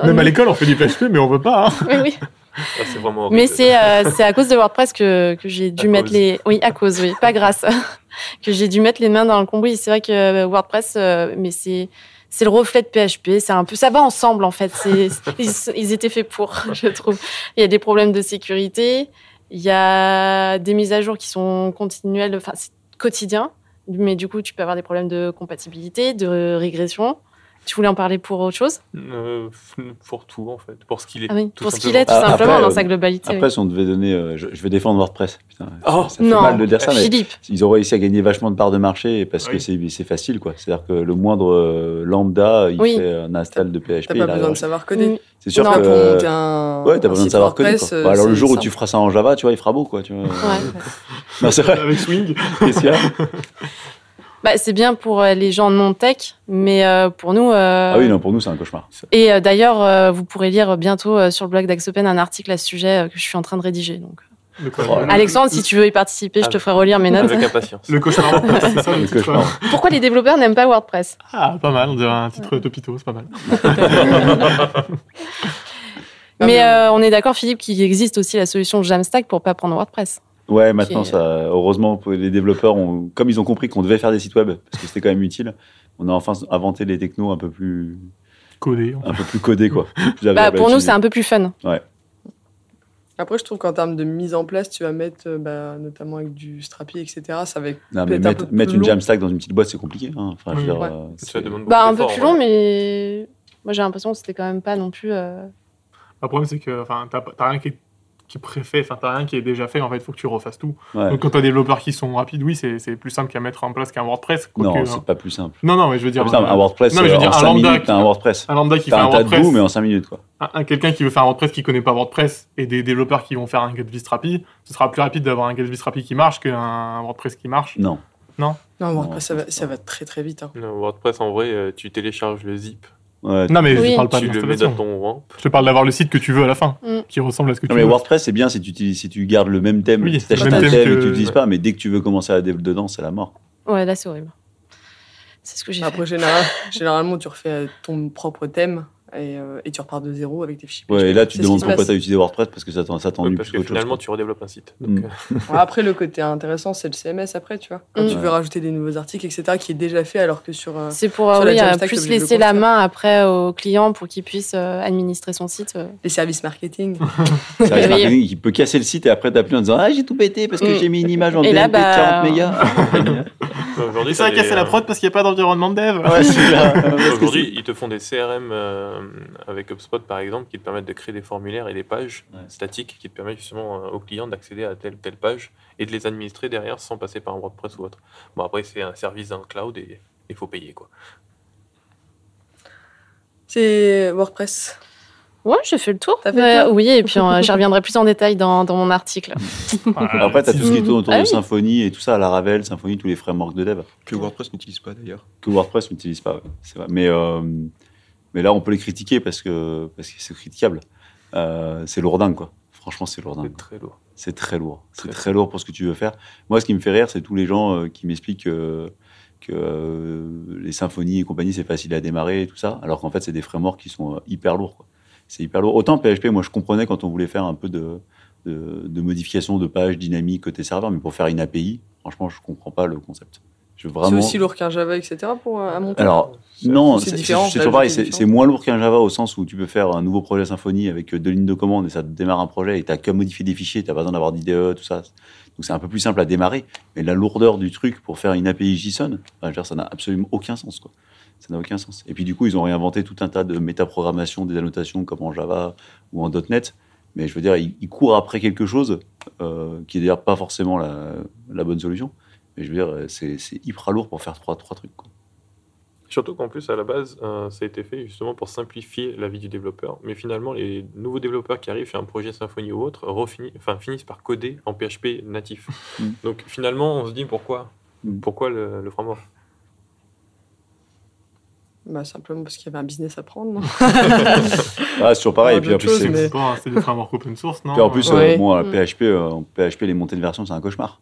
euh, Même à l'école, on fait du PHP, mais on veut pas. hein. Oui, oui. Ah, c'est vraiment. Mais c'est euh, c'est à cause de WordPress que, que j'ai dû À mettre cause. les oui à cause oui pas grâce que j'ai dû mettre les mains dans le cambouis. C'est vrai que euh, WordPress euh, mais c'est c'est le reflet de PHP. C'est un peu ça va ensemble en fait. Ils, étaient faits pour je trouve. Il y a des problèmes de sécurité. Il y a des mises à jour qui sont continuelles. Enfin. Mais du coup tu peux avoir des problèmes de compatibilité, de régression. Tu voulais en parler pour autre chose? Euh, pour tout en fait, pour ce qu'il est. Ah oui, tout pour ce qu'il est tout Ah, après, simplement dans euh, sa globalité. oui. Après, si on devait donner. euh, je, je vais défendre WordPress. Putain, Oh, ça fait non. mal de dire ça, mais Philippe, ils ont réussi à gagner vachement de parts de marché parce Oui. que c'est facile, quoi. C'est-à-dire que le moindre lambda, il Oui. fait un install de PHP. T'as pas besoin de savoir coder. oui. C'est sûr Non, que. Un. Ouais, t'as besoin de savoir coder. Quoi. Bah, alors le jour où tu feras ça en Java, tu vois, il fera beau, quoi. Tu vois. Ouais. Non, c'est vrai. Avec Swing. Qu'est-ce qu'il y a? Bah, c'est bien pour euh, les gens non tech, mais euh, pour nous. euh, Ah oui, non, pour nous, c'est un cauchemar. Et euh, d'ailleurs, euh, vous pourrez lire bientôt euh, sur le blog d'Axopen un article à ce sujet euh, que je suis en train de rédiger. Donc, Oh, le- Alexandre, si tu veux y participer, je te ferai relire mes notes. Avec impatience. Le cauchemar WordPress, c'est ça le Le cauchemar. Pourquoi les développeurs n'aiment pas WordPress? Ah, pas mal, on dirait un titre de Topito, c'est pas mal. Ah, Mais euh, on est d'accord, Philippe, qu'il existe aussi la solution Jamstack pour pas prendre WordPress. Ouais, maintenant, est- ça, heureusement, les développeurs, ont, comme ils ont compris qu'on devait faire des sites web, parce que c'était quand même utile, on a enfin inventé les technos un peu plus, Codé. un peu plus codés, quoi. Plus Bah, pour nous, c'est un peu plus fun. Après, je trouve qu'en termes de mise en place, tu vas mettre, euh, bah, notamment avec du Strapi, etc., ça va être Non, mais un mettre, peu mettre plus une. Jamstack dans une petite boîte, c'est compliqué. Hein. Enfin, je veux dire, ouais. euh, Ça demande beaucoup Bah, un peu plus ouais. long, mais moi, j'ai l'impression que c'était quand même pas non plus. euh, Le problème, c'est que enfin, t'as pas- t'as rien qui est, qui préfait, enfin, t'as rien qui est déjà fait, en fait, il faut que tu refasses tout. ouais. Donc, quand t'as des développeurs qui sont rapides, oui, c'est c'est plus simple qu'à mettre en place qu'un WordPress. Non, quoique, c'est hein. pas plus simple. non, non, mais je veux dire. Putain, euh, un WordPress, non, mais je veux euh, dire, en un 5 lambda minutes, qui- t'as un WordPress. un lambda qui fait un un tas de WordPress. bout, mais en 5 minutes, quoi. un- un- quelqu'un qui veut faire un WordPress qui connaît pas WordPress et des développeurs qui vont faire un GetVis Strapi, ce sera plus rapide d'avoir un GetVis Strapi qui marche qu'un WordPress qui marche. Non. Non, Non, WordPress, ça va, ça va très très vite. hein. Non, WordPress, en vrai, euh, tu télécharges le zip, Ouais. Non, mais Oui. je parle pas de tu l'installation. ton. Je te parle d'avoir le site que tu veux à la fin, Mm. qui ressemble à ce que Non, tu mais veux. WordPress, c'est bien si tu, si tu gardes le même thème. Oui, si t'achètes le un même thème, thème et que- tu l'utilises pas, mais dès que tu veux commencer à dev dedans, c'est la mort. Ouais, là, c'est horrible. C'est ce que j'ai fait. Après, général- généralement, tu refais ton propre thème et, euh, et tu repars de zéro avec tes fichiers. Ouais, et là, tu te demandes pourquoi tu as utilisé WordPress parce que ça t'en- ça Ouais, t'ennuie parce que chose. finalement, tu redéveloppes un site. Mm. Euh, Ouais, après, le côté intéressant, c'est le CMS après, tu vois. Quand Mm. tu veux rajouter des nouveaux articles, etc., qui est déjà fait, alors que sur. euh, C'est pour Sur la oui, t'es plus laisser la main après au client pour qu'il puisse euh, administrer son site. euh. les services marketing. Oui. marketing, il peut casser le site et après t'appeler en disant Ah, j'ai tout pété parce que Mm. j'ai mis une image en de bah, 40 mégas. Aujourd'hui, ça a cassé la prod parce qu'il n'y a pas d'environnement de dev. Aujourd'hui, ils te font des CRM avec HubSpot, par exemple, qui te permettent de créer des formulaires et des pages Ouais. statiques qui te permettent justement euh, aux clients d'accéder à telle telle page et de les administrer derrière sans passer par un WordPress ou autre. Bon, après, c'est un service dans le cloud et il faut payer, quoi. C'est WordPress. Ouais, j'ai fait le tour. Fait le tour oui, et puis euh, j'y reviendrai plus en détail dans, dans mon article. Après, t'as tout ce qui tourne autour Ah de oui. Symfony et tout ça, Laravel, Symfony, tous les frameworks de dev Que WordPress n'utilise pas d'ailleurs. que WordPress n'utilise pas. ouais, c'est vrai. Mais, euh, mais là, on peut les critiquer parce que parce que c'est critiquable. Euh, c'est lourdingue, quoi. Franchement, c'est lourdingue. C'est très lourd. C'est très lourd. C'est Très, très lourd pour ce que tu veux faire. Moi, ce qui me fait rire, c'est tous les gens euh, qui m'expliquent que, que euh, les symphonies et compagnie, c'est facile à démarrer et tout ça, alors qu'en fait, c'est des frameworks qui sont euh, hyper lourds. quoi. C'est hyper lourd. Autant PHP, moi, je comprenais quand on voulait faire un peu de, de, de modification de page dynamique côté serveur, mais pour faire une API, franchement, je comprends pas le concept. C'est aussi lourd qu'un Java, etc. pour euh, à monter. Alors, C'est- non, c'est différent, pareil. c'est moins lourd qu'un Java au sens où tu peux faire un nouveau projet Symfony avec deux lignes de commande et ça te démarre un projet et tu qu'à modifier des fichiers, tu pas besoin d'avoir d'IDE, tout ça. Donc c'est un peu plus simple à démarrer. Mais la lourdeur du truc pour faire une API JSON, enfin, ça n'a absolument aucun sens. Quoi. Ça n'a aucun sens. Et puis du coup, ils ont réinventé tout un tas de métaprogrammation, des annotations comme en Java ou en .NET. Mais je veux dire, ils, ils courent après quelque chose euh, qui est d'ailleurs pas forcément la, la bonne solution. Mais je veux dire, c'est c'est hyper lourd pour faire trois, trois trucs. quoi. Surtout qu'en plus, à la base, euh, ça a été fait justement pour simplifier la vie du développeur. Mais finalement, les nouveaux développeurs qui arrivent sur un projet Symfony ou autre refini- enfin, finissent par coder en PHP natif. Mm. Donc finalement, on se dit pourquoi? Mm. Pourquoi le, le framework? Bah, simplement parce qu'il y avait un business à prendre. non? Ah, c'est toujours pareil. Ah, Et puis, en plus, c'est- mais- c'est des frameworks open source, non? Puis en plus, euh, Ouais. bon. PHP, euh, en PHP, les montées de version, c'est un cauchemar.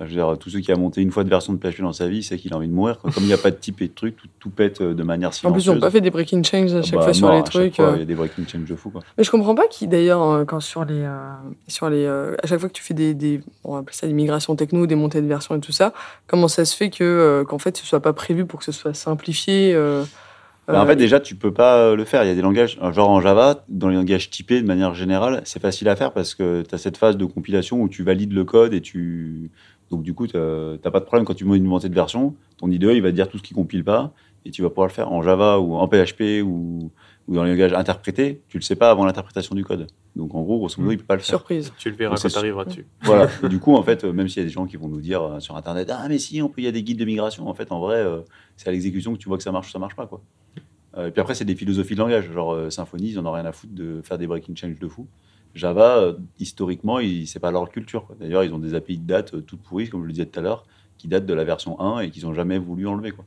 Je veux dire, tous ceux qui a monté une fois de version de PHP dans sa vie, c'est qu'il a envie de mourir. quoi. Comme il n'y a pas de type et de truc, tout, tout pète euh, de manière En silencieuse. plus, ils n'ont pas fait des breaking changes à chaque Bah, fois sur les trucs. euh. Il y a des breaking change de fou. Quoi. Mais je comprends pas qui, d'ailleurs, euh, quand sur les, euh, sur les, euh, à chaque fois que tu fais des, des, on va appeler ça des migrations techno, des montées de version et tout ça, comment ça se fait que, euh, qu'en fait, ce soit pas prévu pour que ce soit simplifié euh, Bah, en euh, fait, déjà, tu peux pas euh, le faire. Il y a des langages, euh, genre en Java, dans les langages typés de manière générale, c'est facile à faire parce que tu as cette phase de compilation où tu valides le code et tu. Donc, du coup, tu n'as pas de problème quand tu montes une montée de version. Ton IDE, il va te dire tout ce qui compile pas et tu vas pouvoir le faire en Java ou en PHP ou, ou dans les langages interprétés. Tu le sais pas avant l'interprétation du code. Donc, en gros, grosso modo, il peut pas le faire. surprise. Tu le verras Donc, quand tu arriveras dessus. Voilà. Et du coup, en fait, même s'il y a des gens qui vont nous dire euh, sur Internet, ah, mais si, on peut, il y a des guides de migration. En fait, en vrai, euh, c'est à l'exécution que tu vois que ça marche ou ça marche pas, quoi. Euh, et puis après, c'est des philosophies de langage. Genre, euh, Symfony, ils en ont rien à foutre de faire des breaking change de fou. Java, euh, historiquement, c'est pas leur culture. D'ailleurs, ils ont des API de date euh, toutes pourries, comme je le disais tout à l'heure, qui datent de la version 1 et qu'ils ont jamais voulu enlever, quoi.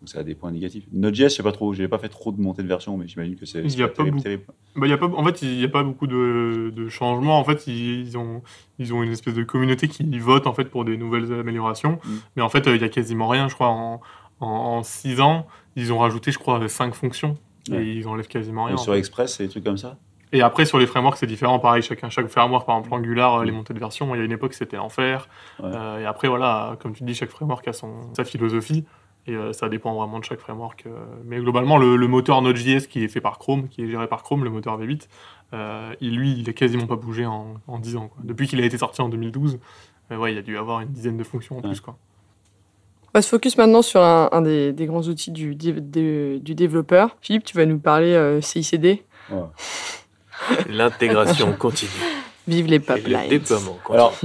Donc, ça a des points négatifs. Node.js, je sais pas trop. Pas fait trop de montée de version, mais j'imagine que c'est. Il y c'est a pas terrible, beaucoup. terrible. Bah, y a pas, en fait, il n'y a pas beaucoup de, de changements. En fait, ils, ils ont, ils ont une espèce de communauté qui vote en fait, pour des nouvelles améliorations. Mm. Mais en fait, euh, il y a quasiment rien, je crois. En, en, en six ans, ils ont rajouté, je crois, cinq fonctions. Ouais. Et ils enlèvent quasiment rien. Et sur fait. Express, et des trucs comme ça? Et après, sur les frameworks, c'est différent. Pareil, chacun, chaque framework, par exemple, Angular, euh, Mm. les montées de version, il y a une époque, c'était l'enfer. Ouais. Euh, et après, voilà, comme tu dis, chaque framework a son, sa philosophie. Et euh, ça dépend vraiment de chaque framework. mais globalement, le, le moteur Node.js qui est fait par Chrome, qui est géré par Chrome, le moteur V8, euh, il, lui, il a quasiment pas bougé en, en 10 ans. quoi. Depuis qu'il a été sorti en 2012, euh, ouais, il y a dû avoir une dizaine de fonctions en Ouais. plus. Quoi. On va se focus maintenant sur un, un des, des grands outils du, du développeur. Philippe, tu vas nous parler euh, CICD. L'intégration continue. Vive les Et le pipelines. déploiement continue. Alors,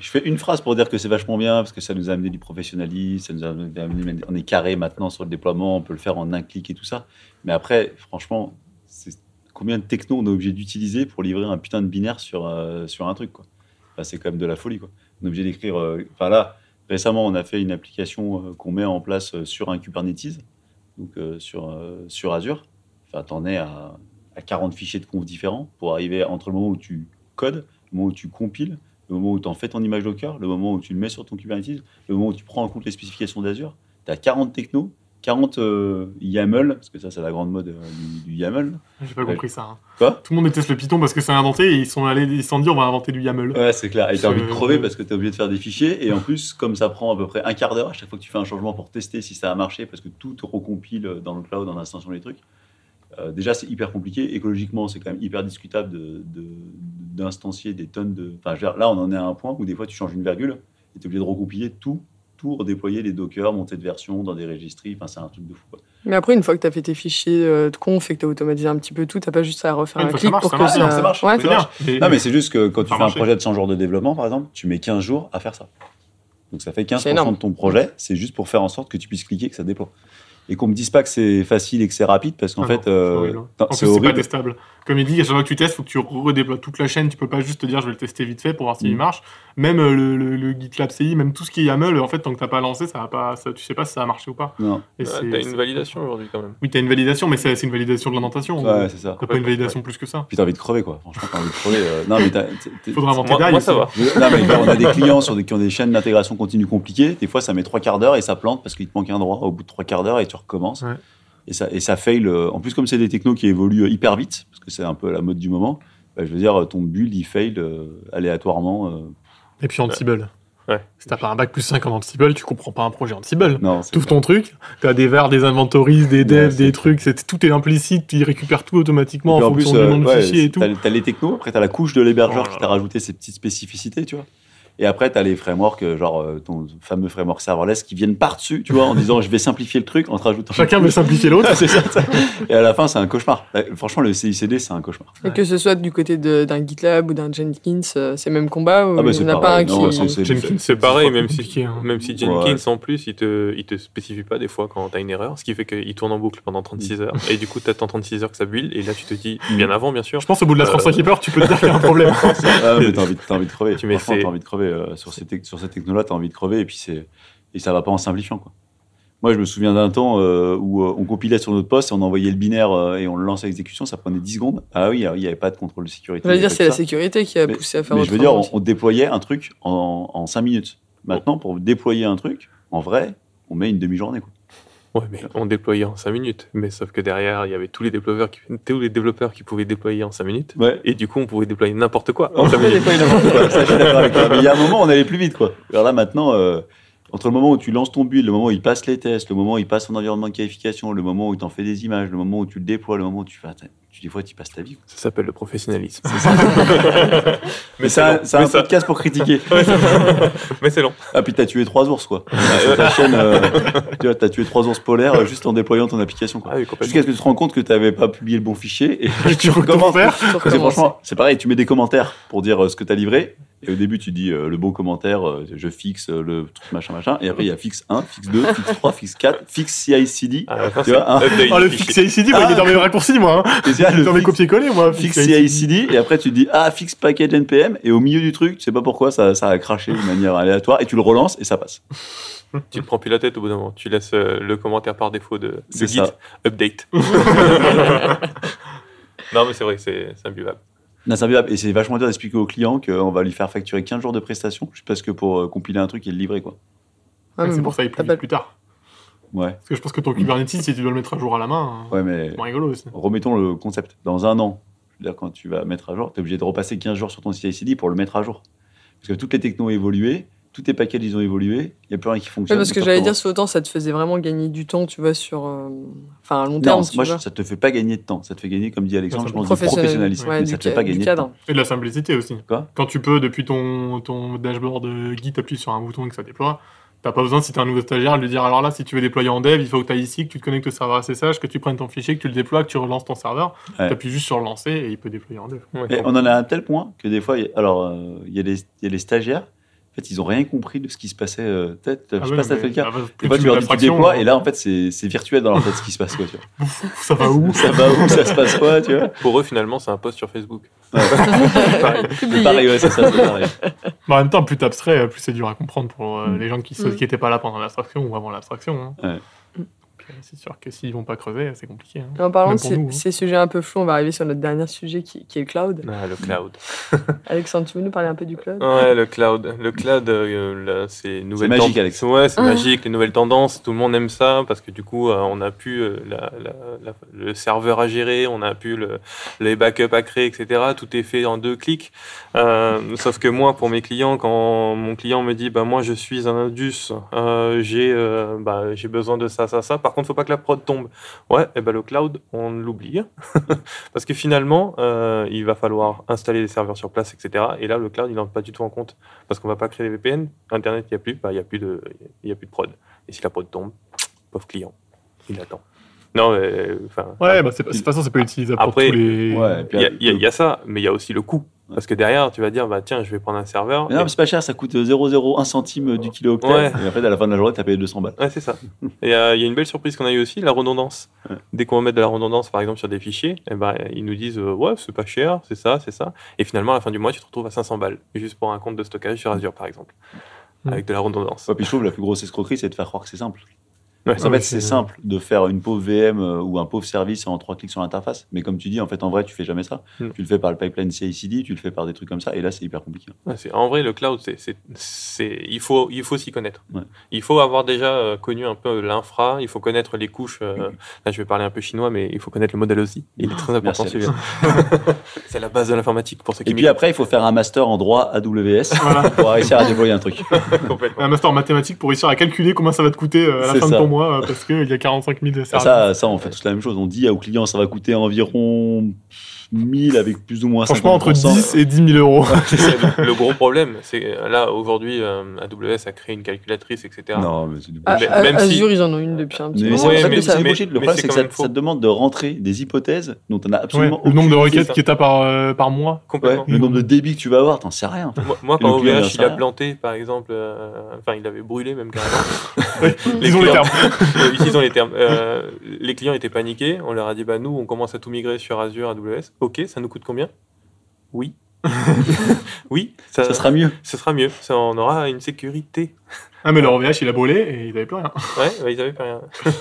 je fais une phrase pour dire que c'est vachement bien, parce que ça nous a amené du professionnalisme, ça nous a amené, on est carré maintenant sur le déploiement, on peut le faire en un clic et tout ça. Mais après, franchement, c'est combien de techno on est obligé d'utiliser pour livrer un putain de binaire sur, euh, sur un truc, quoi. Enfin, c'est quand même de la folie, quoi. On est obligé d'écrire. euh, Enfin là, récemment, on a fait une application euh, qu'on met en place euh, sur un Kubernetes, donc euh, sur, euh, sur Azure. Enfin, t'en es à, à 40 fichiers de conf différents pour arriver entre le moment où tu codes, le moment où tu compiles, le moment où tu en fais ton image Docker, le moment où tu le mets sur ton Kubernetes, le moment où tu prends en compte les spécifications d'Azure, tu as 40 technos, 40 euh, YAML, parce que ça c'est la grande mode euh, du, du YAML. J'ai pas compris ça. hein. Quoi? Tout le monde déteste le Python parce que c'est inventé et ils sont allés, ils sont dit on va inventer du YAML. Ouais, c'est clair. Et tu as envie de Euh, crever parce que tu es obligé de faire des fichiers. Et en plus, comme ça prend à peu près un quart d'heure à chaque fois que tu fais un changement pour tester si ça a marché, parce que tout te recompile dans le cloud en instant sur les trucs. Euh, déjà, c'est hyper compliqué. Écologiquement, c'est quand même hyper discutable de- de- d'instancier des tonnes de. Enfin, je veux dire, là, on en est à un point où des fois, tu changes une virgule et tu es obligé de recompiler tout, tout redéployer les dockers, monter de version dans des registries. Enfin, c'est un truc de fou. quoi. Mais après, une fois que tu as fait tes fichiers euh, de conf et que tu as automatisé un petit peu tout, tu pas juste à refaire Ouais, une un clic ça pour ça que ça... Non, ça marche. Ouais. C'est bien. Et- Non, mais c'est juste que quand tu Ça fais un projet de 100 jours de développement, par exemple, tu mets 15 jours à faire ça. Donc ça fait C'est 15% énorme. de ton projet, c'est juste pour faire en sorte que tu puisses cliquer et que ça déploie. Et qu'on me dise pas que c'est facile et que c'est rapide, parce qu'en Ah fait, c'est euh, horrible. c'est pas testable. Comme il dit, à chaque fois que tu testes, il faut que tu redéploies toute la chaîne. Tu peux pas juste te dire, je vais le tester vite fait pour voir s'il Mm. marche. Même euh, le, le- le GitLab CI, même tout ce qui est YAML, en fait, tant que t'as pas lancé, ça va pas, ça, tu sais pas si ça a marché ou pas. Non, Et Ah, c'est- T'as une validation aujourd'hui quand même. Oui, t'as une validation, mais c'est une validation de l'indentation. ouais, c'est ça. T'as pas une validation plus que ça. Puis t'as envie de crever, quoi. Franchement, t'as envie de crever. euh, Non, mais t'as- Faudra inventer Moi, derrière. moi, ça va. Non, mais on a des clients sur des, qui ont des chaînes d'intégration continue compliquées. Des fois, ça met trois quarts d'heure et ça plante parce qu'il te manque un droit au bout de trois quarts d'heure et tu recommences. Ouais. Et, ça, et ça fail. euh, En plus, comme c'est des technos qui évoluent euh, hyper vite, parce que c'est un peu la mode du moment, bah, je veux dire, ton build, il fail euh, aléatoirement. euh. Et puis Ansible. Ouais. Si t'as pas un bac plus 5 en Ansible, tu comprends pas un projet Ansible. Non, c'est T'ouvres ton truc, t'as des vers, des inventories, des devs, des trucs, c'est- tout est implicite, il récupère tout automatiquement en fonction du euh, nom de ouais, fichier et tout. T'as, les technos, après t'as la couche de l'hébergeur Oh qui t'a rajouté ses petites spécificités, tu vois. Et après, tu as les frameworks, euh, genre euh, ton fameux framework serverless, qui viennent par-dessus, tu vois, en disant je vais simplifier le truc en te rajoutant. Chacun veut simplifier l'autre. C'est ça, ça. Et à la fin, c'est un cauchemar. Euh, Franchement, le CICD, c'est un cauchemar. Et que ce soit du côté d'un GitLab ou d'un Jenkins, euh, c'est même combat ou Ah bah, il c'est n'y en a pareil. pas Non, un c'est- qui. c'est- Jenkins, C'est pareil, même si, hein. même si Jenkins, en plus, il te, il te spécifie pas des fois quand tu as une erreur, ce qui fait qu'il tourne en boucle pendant 36 heures. Et du coup, tu attends 36 heures que ça build, et là, tu te dis, bien avant, bien sûr. Je pense au bout de la Euh, 35 heures, tu peux te dire qu'il y a un problème. Ah, mais t'as envie, t'as envie de crever. Tu mets envie de crever. Euh, sur, ces sur cette techno-là, t'as envie de crever. Et puis, c'est, et ça va pas en simplifiant, quoi. Moi, je me souviens d'un temps euh, où euh, on compilait sur notre poste et on envoyait le binaire euh, et on le lançait à exécution, ça prenait 10 secondes. Ah oui, il n'y avait pas de contrôle de sécurité. On va dire c'est la sécurité qui a Mais- poussé à faire Mais je veux dire, on, déployait un truc en, en 5 minutes. Maintenant, pour déployer un truc, en vrai, on met une demi-journée. Quoi. Ouais, mais on déployait en 5 minutes. Mais sauf que derrière, il y avait tous les développeurs qui, tous les développeurs qui pouvaient déployer en 5 minutes. Ouais. Et du coup, on pouvait déployer n'importe quoi On en 5 peut minutes. déployer n'importe quoi. Ça, je suis d'accord avec toi. Mais il y a un moment, on allait plus vite. Quoi. Alors là, maintenant, euh, entre le moment où tu lances ton build, le moment où il passe les tests, le moment où il passe son environnement de qualification, le moment où tu en fais des images, le moment où tu le déploies, le moment où tu fais. Tu, des fois, tu passes ta vie. Ça s'appelle le professionnalisme. Mais c'est c'est un, c'est ça- podcast pour critiquer. Mais c'est long. Ah, puis t'as tué trois ours, quoi. Sur ta chaîne, euh, tu vois, t'as tué trois ours polaires euh, juste en déployant ton application, quoi. Ah oui. Jusqu'à ce que tu te rends compte que tu n'avais pas publié le bon fichier et tu recommences. franchement, c'est pareil, tu mets des commentaires pour dire euh, ce que tu as livré. Et au début, tu dis euh, le bon commentaire, euh, je fixe euh, le truc machin machin. Et après, il y a fixe 1, fixe 2, fixe 3, fixe 4, fixe CI/CD. Fin, Tu vois, hein. update Oh, le fixe CICD, moi, il est dans mes raccourcis, moi. Hein. Le Dans mes copier-coller, moi. fixe CI/CD. Et après, tu dis ah, fixe package NPM. Et au milieu du truc, tu sais pas pourquoi, ça, ça a craché de manière aléatoire. Et tu le relances et ça passe. Tu te prends plus la tête au bout d'un moment. Tu laisses euh, le commentaire par défaut de, de Git, ça. update. non, mais c'est vrai que c'est c'est imbuvable. Et c'est vachement dur d'expliquer au client qu'on va lui faire facturer 15 jours de prestation juste parce que pour euh, compiler un truc et le livrer, quoi. Ouais, mais c'est bon, pour ça qu'il plus plus tard. Ouais, Parce que je pense que ton Kubernetes, si tu dois le mettre à jour à la main, ouais, mais c'est moins rigolo aussi. remettons le concept. Dans un an, je veux dire, quand tu vas mettre à jour, tu es obligé de repasser 15 jours sur ton CI/CD pour le mettre à jour. Parce que toutes les technos ont évolué, tous tes packages ils ont évolué, il n'y a plus rien qui Ouais, fonctionne. parce que j'allais dire, ce autant ça te faisait vraiment gagner du temps, tu vois, sur. euh, Enfin, à long Non, terme, tu moi, vois. ça te fait pas gagner de temps. Ça te fait gagner, comme dit Alexandre, Ouais, je pense, Professionnel- professionnalisme. ouais, mais du ça te fait pas gagner de temps. Et de la simplicité aussi. Quoi? Quand tu peux, depuis ton, ton dashboard euh, Git, appuyer sur un bouton et que ça déploie, t'as pas besoin, si t'es un nouveau stagiaire, de lui dire alors là, si tu veux déployer en dev, il faut que tu ailles ici, que tu te connectes au serveur SSH, que tu prennes ton fichier, que tu le déploies, que tu relances ton serveur. Ouais. T'appuies juste sur lancer et il peut déployer en dev. Ouais, Et on en a à un tel point que des fois, il y alors, euh, il y, a les- il y a les stagiaires, en fait, ils ont rien compris de ce qui se passait. euh, peut-être, je Ah sais ouais, pas si ça mais- fait le cas. ah bah, Des plus fois, tu leur dis tu déploies, hein. et là, en fait, c'est virtuel dans leur tête ce qui se passe. Quoi, tu vois. ça va où Ça va où Ça se passe quoi tu vois Pour eux, finalement, c'est un post sur Facebook. Publié. Pareil, ouais, c'est ça. c'est pareil. Mais en même temps, plus t'abstrais, plus c'est dur à comprendre pour euh, Mm. les gens qui Mm. n'étaient pas là pendant l'abstraction ou avant l'abstraction. hein. Ouais. C'est sûr que s'ils vont pas creuser, c'est compliqué. hein. En parlant de pour ces, nous, hein. ces sujets un peu flous, on va arriver sur notre dernier sujet qui, qui est le cloud. Ah, le cloud. Alexandre, tu veux nous parler un peu du cloud? Ouais, le cloud. Le cloud, euh, c'est une nouvelle magique, tend- Alex. Ouais, c'est Ah. magique. Les nouvelles tendances, tout le monde aime ça parce que du coup, euh, on a pu euh, la- la- la- le serveur à gérer, on a pu le, les backups à créer, etc. Tout est fait en deux clics. Euh, sauf que moi, pour mes clients, quand mon client me dit, bah moi, je suis un Indus, euh, j'ai euh, bah, j'ai besoin de ça, ça, ça. Par contre, faut pas que la prod tombe. Ouais, et ben le cloud, on l'oublie parce que finalement, euh, il va falloir installer les serveurs sur place, etc. Et là, le cloud, il n'en pas du tout en compte parce qu'on va pas créer des VPN. Internet, il n'y a plus, bah, il y a plus de, il y a plus de prod. Et si la prod tombe, pauvre client, il attend. Non, mais enfin. Ouais, bah, c'est pas- de toute façon, c'est pas utilisable Après- pour tous les. Ouais, y, y il y a ça, mais il y a aussi le coût. Parce que derrière, tu vas dire, bah tiens, je vais prendre un serveur. Mais non, et- mais c'est pas cher, ça coûte 0,01 centime du kilooctet. Ouais. Et fait, à la fin de la journée, t'as payé 200 balles. Ouais, c'est ça. Et euh, il y a une belle surprise qu'on a eu aussi, la redondance. Dès qu'on va mettre de la redondance, par exemple, sur des fichiers, eh ben, ils nous disent euh, Ouais, c'est pas cher, c'est ça, c'est ça. Et finalement, à la fin du mois, tu te retrouves à 500 balles, juste pour un compte de stockage sur Azure, par exemple, avec de la redondance. Ouais, puis je trouve la plus grosse escroquerie, c'est de faire croire que c'est simple. Ouais. Fait, oui, c'est simple de faire une pauvre VM euh, ou un pauvre service en trois clics sur l'interface. Mais comme tu dis, en fait, en vrai, tu fais jamais ça. Mm. Tu le fais par le pipeline CI/CD, tu le fais par des trucs comme ça. Et là, c'est hyper compliqué. Ouais, en vrai, le cloud, c'est, il faut, il faut s'y connaître. Ouais. Il faut avoir déjà euh, connu un peu l'infra. Il faut connaître les couches. euh, là, je vais parler un peu chinois, mais il faut connaître le modèle aussi. Il est très important. C'est la base de l'informatique pour ceux qui Et puis après, il faut faire un master en droit AWS Voilà. pour réussir à déployer un truc. Un master en mathématiques pour réussir à calculer combien ça va te coûter à la fin ça. de ton mois euh, parce qu'il y a 45 000 services. Ça, ça, on fait tous la même chose. On dit aux clients, ça va coûter environ 1000 avec plus ou moins Franchement, entre 50%. 10 et 10 000 euros. le, gros problème, c'est là, aujourd'hui, euh, AWS a créé une calculatrice, etc. Non, mais c'est du Ah, bullshit. Mais- ah, même si- Azure, ils en ont une depuis un petit moment. Ouais, mais mais- bullshit. Le problème, c'est que ça, ça te demande de rentrer des hypothèses dont on a Ouais, absolument le nombre de requêtes que par, euh, par mois. Complètement. Ouais, le nombre de débits que tu vas avoir, t'en sais rien. Moi, moi, en OVH il a rien. planté, par exemple, euh, enfin, il avait brûlé même carrément. Ils ont les termes. Euh, Utilisons les termes. Euh, les clients étaient paniqués. On leur a dit bah nous, on commence à tout migrer sur Azure, AWS. Ok, ça nous coûte combien? Oui. oui, ça, Ça sera mieux. ce sera mieux. Ça, on aura une sécurité. Ah, mais leur OVH, il a brûlé et ils n'avaient plus rien. Ouais, bah, ils avaient pas rien.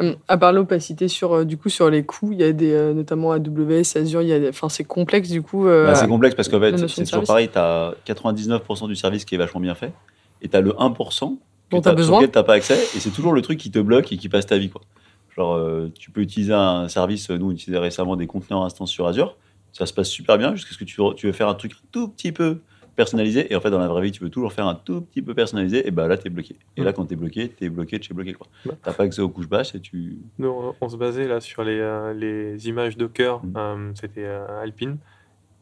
Hum, À part l'opacité sur, euh, du coup, sur les coûts, il y a des, euh, notamment AWS, Azure, il y a des- enfin, c'est complexe du coup. euh, Bah, c'est complexe parce qu'en fait, c'est toujours pareil. Tu as 99% du service qui est vachement bien fait et tu as le 1% que Dont besoin. tu n'as pas accès et c'est toujours le truc qui te bloque et qui passe ta vie. Quoi. Genre, euh, tu peux utiliser un service, nous on utilisait récemment des conteneurs instance sur Azure, ça se passe super bien jusqu'à ce que tu, tu veux faire un truc un tout petit peu personnalisé et en fait dans la vraie vie tu veux toujours faire un tout petit peu personnalisé et bah là tu es bloqué. Et là quand tu es bloqué, tu es bloqué de chez bloqué. quoi. Ouais. T'as pas accès aux couches basses et tu... Nous, on, on se basait là sur les, euh, les images Docker. Mm. euh, C'était euh, Alpine.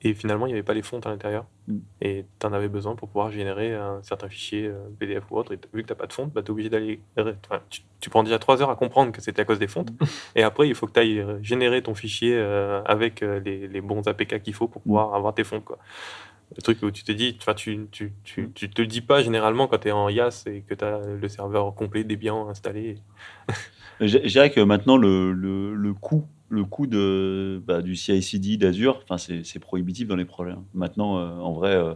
Et finalement, il n'y avait pas les fontes à l'intérieur. Mm. Et tu en avais besoin pour pouvoir générer un certain fichier euh, PDF ou autre. Et vu que tu n'as pas de fonte, bah, tu es obligé d'aller. enfin, tu, tu prends déjà trois heures à comprendre que c'était à cause des fontes. et après, il faut que tu ailles générer ton fichier euh, avec euh, les, les bons APK qu'il faut pour pouvoir avoir tes fontes. Quoi. Le truc où tu te dis, tu, tu, tu, tu te le dis pas généralement quand tu es en IaaS et que tu as le serveur complet Debian installé. Je je dirais que maintenant, le, le, le coût, le coût de, bah, du CI/CD d'Azure, enfin, c'est c'est prohibitif dans les projets. hein. Maintenant, euh, en vrai, euh,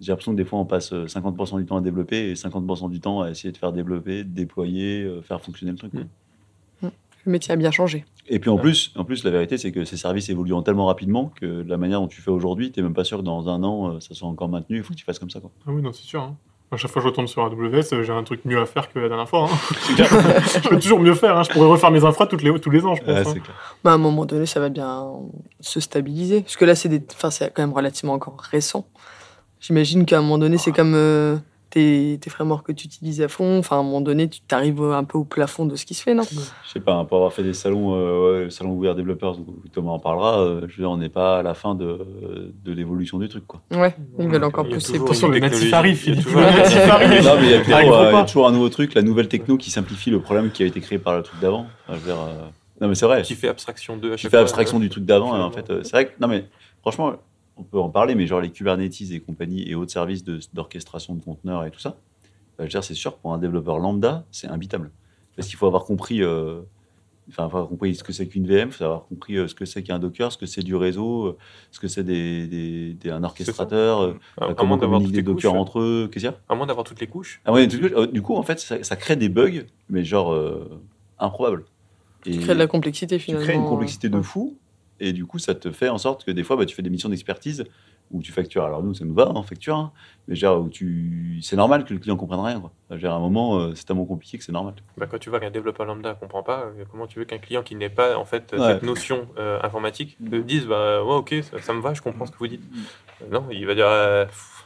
j'ai l'impression que des fois, on passe euh, 50% du temps à développer et 50% du temps à essayer de faire développer, déployer, euh, faire fonctionner le truc. quoi. Le métier a bien changé. Et puis en plus, en plus, la vérité, c'est que ces services évoluent tellement rapidement que de la manière dont tu fais aujourd'hui, tu n'es même pas sûr que dans un an, euh, ça soit encore maintenu. Il faut que tu fasses comme ça. Quoi. Ah oui, non, c'est sûr. hein. À chaque fois que je retourne sur AWS, j'ai un truc mieux à faire que la dernière fois. hein. je peux toujours mieux faire. hein. Je pourrais refaire mes infras toutes les, tous les ans, je pense. Ouais, hein. c'est clair. Bah, à un moment donné, ça va bien se stabiliser. Parce que là, c'est des... enfin, c'est quand même relativement encore récent. J'imagine qu'à un moment donné, c'est comme euh, tes, tes frameworks que tu utilises à fond. Enfin, à un moment donné, tu arrives un peu au plafond de ce qui se fait, non? Je sais pas, hein, pour avoir fait des salons, euh, ouais, le salon ouvert développeurs, où Thomas en parlera, euh, je veux dire, on n'est pas à la fin de, de l'évolution du truc. Quoi. Ouais, ils veulent encore Il y a pousser. toujours Attention, une le natif arrive, Il y a toujours Le une natif arrive. non, mais il y a toujours, Arrive euh, il y a pas. toujours un nouveau truc, la nouvelle techno qui simplifie le problème qui a été créé par le truc d'avant. Enfin, je veux dire, euh, Non, mais c'est vrai. qui fait abstraction à Qui fait abstraction du truc d'avant. et en fait, euh, c'est vrai que, non, mais franchement, on peut en parler, mais genre les Kubernetes et compagnie et autres services de- d'orchestration de, conteneurs et tout ça, bah, je c'est sûr, pour un développeur lambda, c'est imbitable. Parce qu'il faut avoir compris. euh, Enfin, avoir compris ce que c'est qu'une VM, faut avoir compris euh, ce que c'est qu'un Docker, ce que c'est du réseau, euh, ce que c'est des, des- des- un orchestrateur, euh, À, à comment d'avoir communiquer toutes des les Docker couches. entre eux, qu'est-ce qu'il y a? À moins d'avoir toutes les couches. ah ouais, du coup, du coup, en fait, ça, ça crée des bugs, mais genre euh, improbables. Et Tu crées de la complexité tu finalement. crées une complexité de fou, et du coup, ça te fait en sorte que des fois, bah, tu fais des missions d'expertise où tu factures. Alors nous, ça nous va, on facture, hein, mais genre où tu, c'est normal que le client comprenne rien. Quoi. À un moment, euh, c'est tellement compliqué que c'est normal. Bah, quand tu vois qu'un développeur lambda comprend pas, euh, comment tu veux qu'un client qui n'ait pas en fait Ouais. cette notion euh, informatique te dise bah ouais ok ça, ça me va, je comprends ce que vous dites. Euh, Non, il va dire euh, pff,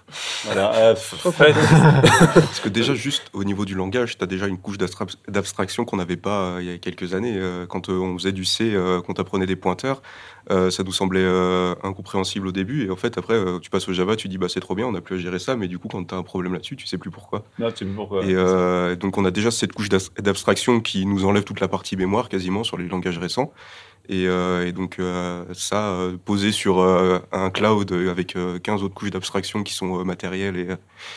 Voilà, euh, ouais, Parce que déjà, juste au niveau du langage, tu as déjà une couche d'abstra- d'abstraction qu'on n'avait pas euh, il y a quelques années. Euh, quand euh, on faisait du C, euh, qu'on apprenait des pointeurs, euh, ça nous semblait euh, incompréhensible au début. Et en fait, après, euh, tu passes au Java, tu dis bah, c'est trop bien, on n'a plus à gérer ça. Mais du coup, quand tu as un problème là-dessus, tu sais plus pourquoi. non, tu sais plus pourquoi. Et euh, donc, on a déjà cette couche d'abstraction qui nous enlève toute la partie mémoire quasiment sur les langages récents. Et, euh, et donc, euh, ça, euh, posé sur euh, un cloud avec euh, 15 autres couches d'abstraction qui sont euh, matérielles et,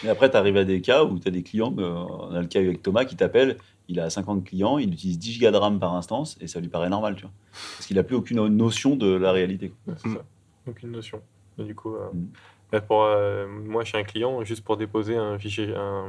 Et après, tu arrives à des cas où tu as des clients, euh, on a le cas avec Thomas qui t'appelle, il a 50 clients, il utilise 10 gigas de RAM par instance, et ça lui paraît normal, tu vois. Parce qu'il n'a plus aucune notion de la réalité. Ouais, c'est ça. Donc une notion. Et du coup, euh, Mm. Pour, euh, moi, chez un client, juste pour déposer un fichier, un,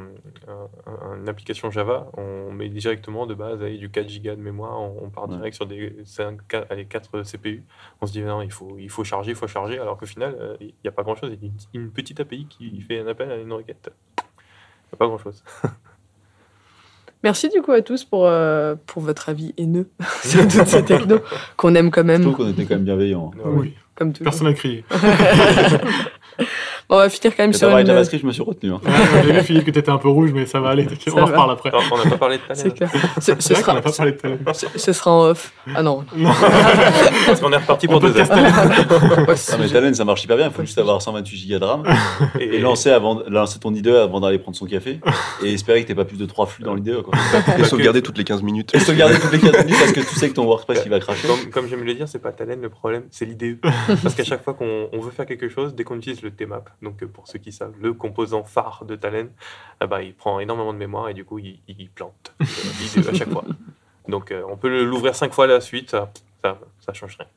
un- un- une application Java, on met directement de base du 4 Go de mémoire, on, on part Ouais. direct sur des 5, 4, allez, 4 CPU. On se dit non, il faut, il faut charger, il faut charger, alors qu'au final, euh, il n'y a pas grand-chose. Il y a une, petite API qui fait un appel à une requête. Il n'y a pas grand-chose. Merci du coup à tous pour, euh, pour votre avis haineux sur toutes ces technos qu'on aime quand Je même, trouve qu'on était quand même bienveillants. Ouais. Oui, comme toujours. personne n'a crié. on va finir quand même sur une. je me suis retenu. hein. Ouais, J'ai vu, Philippe, que t'étais un peu rouge, mais ça va aller. Ça on en reparle après. Alors, on n'a pas parlé de C'est talent. clair. Ce, ce C'est sera, n'a pas parlé de talent. ce, ce sera en off. Ah non. Parce qu'on est reparti On pour peut deux heures. Ah, c'est- mais Talent, ça marche hyper bien. Il faut juste avoir 128 gigas de RAM et lancer, avant, lancer ton IDE avant d'aller prendre son café et espérer que t'aies pas plus de 3 flux dans l'IDE. Et sauvegarder toutes les 15 minutes. Et sauvegarder toutes les 15 minutes parce que tu sais que ton WordPress il va cracher. Comme, comme j'aime le dire, c'est pas Talent le problème, c'est l'IDE. Parce qu'à chaque fois qu'on on veut faire quelque chose, dès qu'on utilise le TMAP, donc euh, pour ceux qui savent, le composant phare de Talent, ah bah, il prend énormément de mémoire et du coup, il, il plante euh, à chaque fois. Donc euh, on peut l'ouvrir cinq fois à la suite, ça, ça, ça change rien.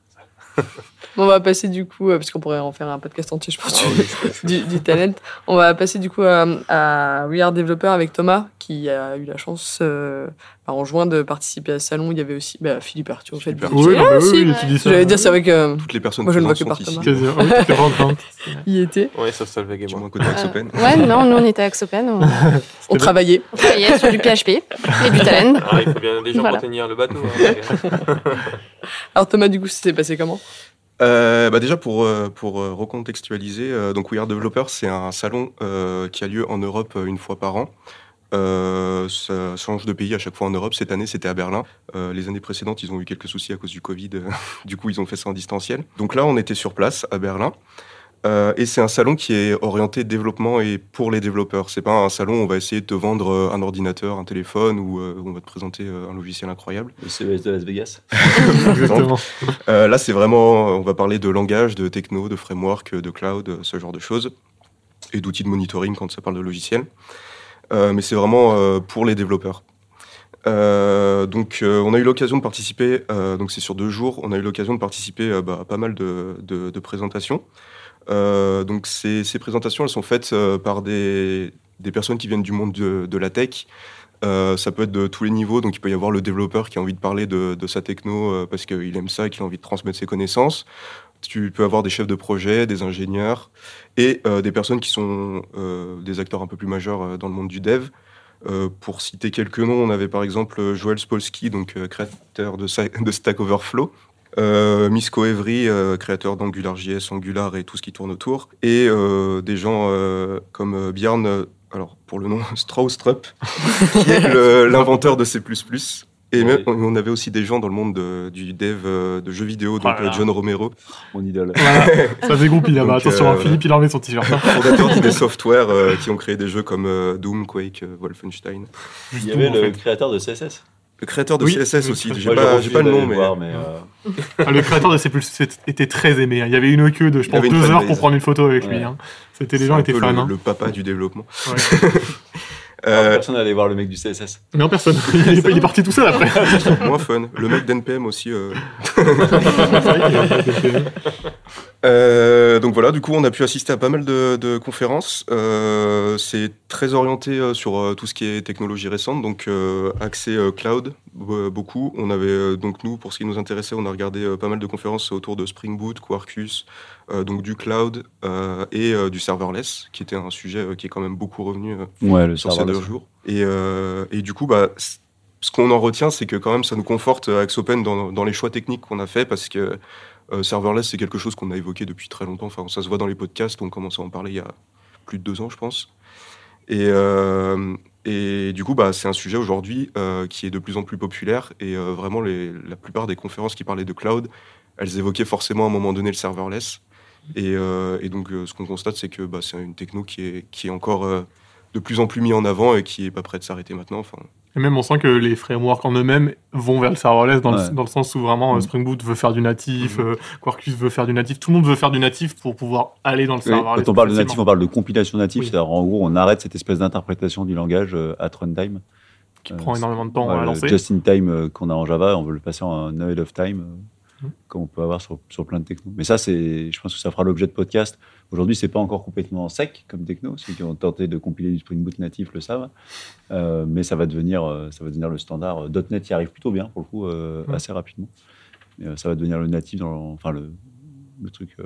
On va passer du coup, euh, parce qu'on pourrait en faire un podcast entier, je pense, Ah oui. du, du talent. On va passer du coup à, à We Are Developer avec Thomas, qui a eu la chance euh, bah, en juin de participer à ce salon. Il y avait aussi bah, Philippe Arthur, en fait. Philippe vous Oui, mais oui, oui, ça. J'allais dire, c'est vrai que Toutes les personnes Moi, je ne vois que par. Thomas. Oui, il y était. Ouais, sauf Solveig et moi. moins côté Axopen. Ouais, non, nous on était à Axopen, on, On travaillait. on travaillait sur du PHP et du talent. Ah, il faut bien des gens Voilà. pour tenir le bateau. hein. Alors Thomas, du coup, c'était passé comment? Euh, bah déjà pour, euh, pour euh, recontextualiser, euh, donc We Are Developer, c'est un salon euh, qui a lieu en Europe euh, une fois par an. Euh, ça change de pays à chaque fois en Europe. Cette année, c'était à Berlin. Euh, les années précédentes, ils ont eu quelques soucis à cause du Covid. du coup, ils ont fait ça en distanciel. Donc là, on était sur place à Berlin. Euh, et c'est un salon qui est orienté développement et pour les développeurs. C'est pas un salon où on va essayer de te vendre un ordinateur, un téléphone ou on va te présenter un logiciel incroyable. Le CES de Las Vegas. Exactement. Là, c'est vraiment, on va parler de langage, de techno, de framework, de cloud, ce genre de choses, et d'outils de monitoring quand ça parle de logiciels. Euh, mais c'est vraiment euh, pour les développeurs. Euh, donc, on a eu l'occasion de participer, donc c'est sur deux jours, on a eu l'occasion de participer bah, à pas mal de, présentations. Donc, ces, présentations, elles sont faites par des, personnes qui viennent du monde de, la tech. Ça peut être de tous les niveaux, donc il peut y avoir le développeur qui a envie de parler de, sa techno parce qu'il aime ça et qu'il a envie de transmettre ses connaissances. Tu peux avoir des chefs de projet, des ingénieurs et euh, des personnes qui sont euh, des acteurs un peu plus majeurs euh, dans le monde du dev. Pour citer quelques noms, on avait par exemple Joel Spolsky, donc créateur de, Stack Overflow. Euh, Misko Evry, créateur d'AngularJS, Angular et tout ce qui tourne autour. Et des gens comme Bjarne, alors pour le nom, Straustrup, qui est l'inventeur de C++. Et même, on avait aussi des gens dans le monde de- du dev euh, de jeux vidéo, donc euh, John Romero, Mon idole. Voilà. Ça dégoupille là-bas. Attention, hein, euh, Philippe, il a enlevé son t-shirt. hein. fondateur d'ID Software, euh, qui ont créé des jeux comme euh, Doom, Quake, euh, Wolfenstein. Il y avait le fait. créateur de CSS. Le créateur de Oui, CSS aussi, j'ai pas, pas le nom, mais voir, mais, euh, Ah, le créateur de C++ était très aimé. hein. Il y avait une queue de, je pense, deux heures pour prendre une photo avec lui. Hein. C'était les gens étaient fans. le, hein. le papa du développement. Ouais. Euh, personne n'allait voir le mec du CSS. Non, personne. Il est, il est parti tout seul après. moins fun. Le mec d'NPM aussi. euh, C'est vrai qu'il est- Euh, donc voilà, du coup, on a pu assister à pas mal de, de conférences. Euh, c'est très orienté euh, sur tout ce qui est technologie récente, donc euh, accès euh, cloud, be- beaucoup. On avait donc nous, pour ce qui nous intéressait, on a regardé pas mal de conférences autour de Spring Boot, Quarkus, donc du cloud euh, et euh, du serverless, qui était un sujet euh, qui est quand même beaucoup revenu euh, Ouais, le sur ces deux jours. Et, euh, et du coup, bah, ce qu'on en retient, c'est que quand même, ça nous conforte euh, Axopen dans, dans les choix techniques qu'on a fait parce que euh, serverless, c'est quelque chose qu'on a évoqué depuis très longtemps. Enfin, ça se voit dans les podcasts. On commence à en parler il y a plus de deux ans, je pense. Et, euh, et du coup, bah, c'est un sujet aujourd'hui euh, qui est de plus en plus populaire. Et euh, vraiment, les, la plupart des conférences qui parlaient de cloud, elles évoquaient forcément à un moment donné le serverless. Et, euh, et donc, euh, ce qu'on constate, c'est que bah, c'est une techno qui est, qui est encore euh, de plus en plus mis en avant et qui est pas prêt de s'arrêter maintenant. Enfin, Et même, on sent que les frameworks en eux-mêmes vont vers le serverless dans, Ouais. le, dans le sens où vraiment Mhm. Spring Boot veut faire du natif, euh, Quarkus veut faire du natif, tout le monde veut faire du natif pour pouvoir aller dans le Oui, serverless. Quand on parle de natif, on parle de compilation native. Oui. C'est-à-dire, en gros, on arrête cette espèce d'interprétation du langage euh, at runtime. qui Euh, prend énormément de temps Ouais, à lancer. Just in time euh, qu'on a en Java, on veut le passer en ahead of time, euh, Mhm. comme on peut avoir sur, sur plein de technos. Mais ça, c'est, je pense que ça fera l'objet de podcast. Aujourd'hui, c'est pas encore complètement sec comme techno. Ceux qui ont tenté de compiler du Spring Boot natif le savent. Euh, mais ça va devenir, euh, ça va devenir le standard. Euh, .NET y arrive plutôt bien pour le coup, euh, Ouais. assez rapidement. Mais, ça va devenir le natif dans, enfin le, le truc euh,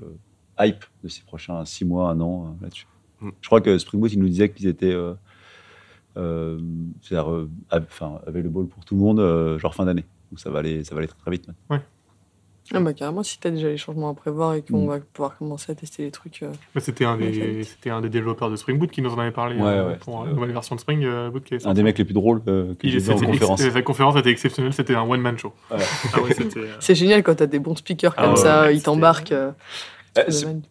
hype de ces prochains six mois, un an là-dessus. Mhm. Je crois que Spring Boot, il nous disait qu'ils étaient c'est-à-dire, av- enfin, available pour tout le monde, genre fin d'année. Donc ça va aller, ça va aller très, très vite. maintenant. Ah bah carrément, si t'as déjà les changements à prévoir et qu'on Mm. va pouvoir commencer à tester les trucs. euh, Bah, C'était un, des- c'était un des développeurs de Spring Boot qui nous en avait parlé Ouais, euh, ouais, pour c'était- la nouvelle version de Spring euh, Boot qui est Un des mecs les plus drôles euh, que Il- j'ai vu en conférence. Sa conférence était exceptionnelle, c'était un one-man show. Ouais. Ah euh, C'est génial quand t'as des bons speakers Ah comme ouais, ça, ouais, ils c'était- t'embarquent. euh, Euh,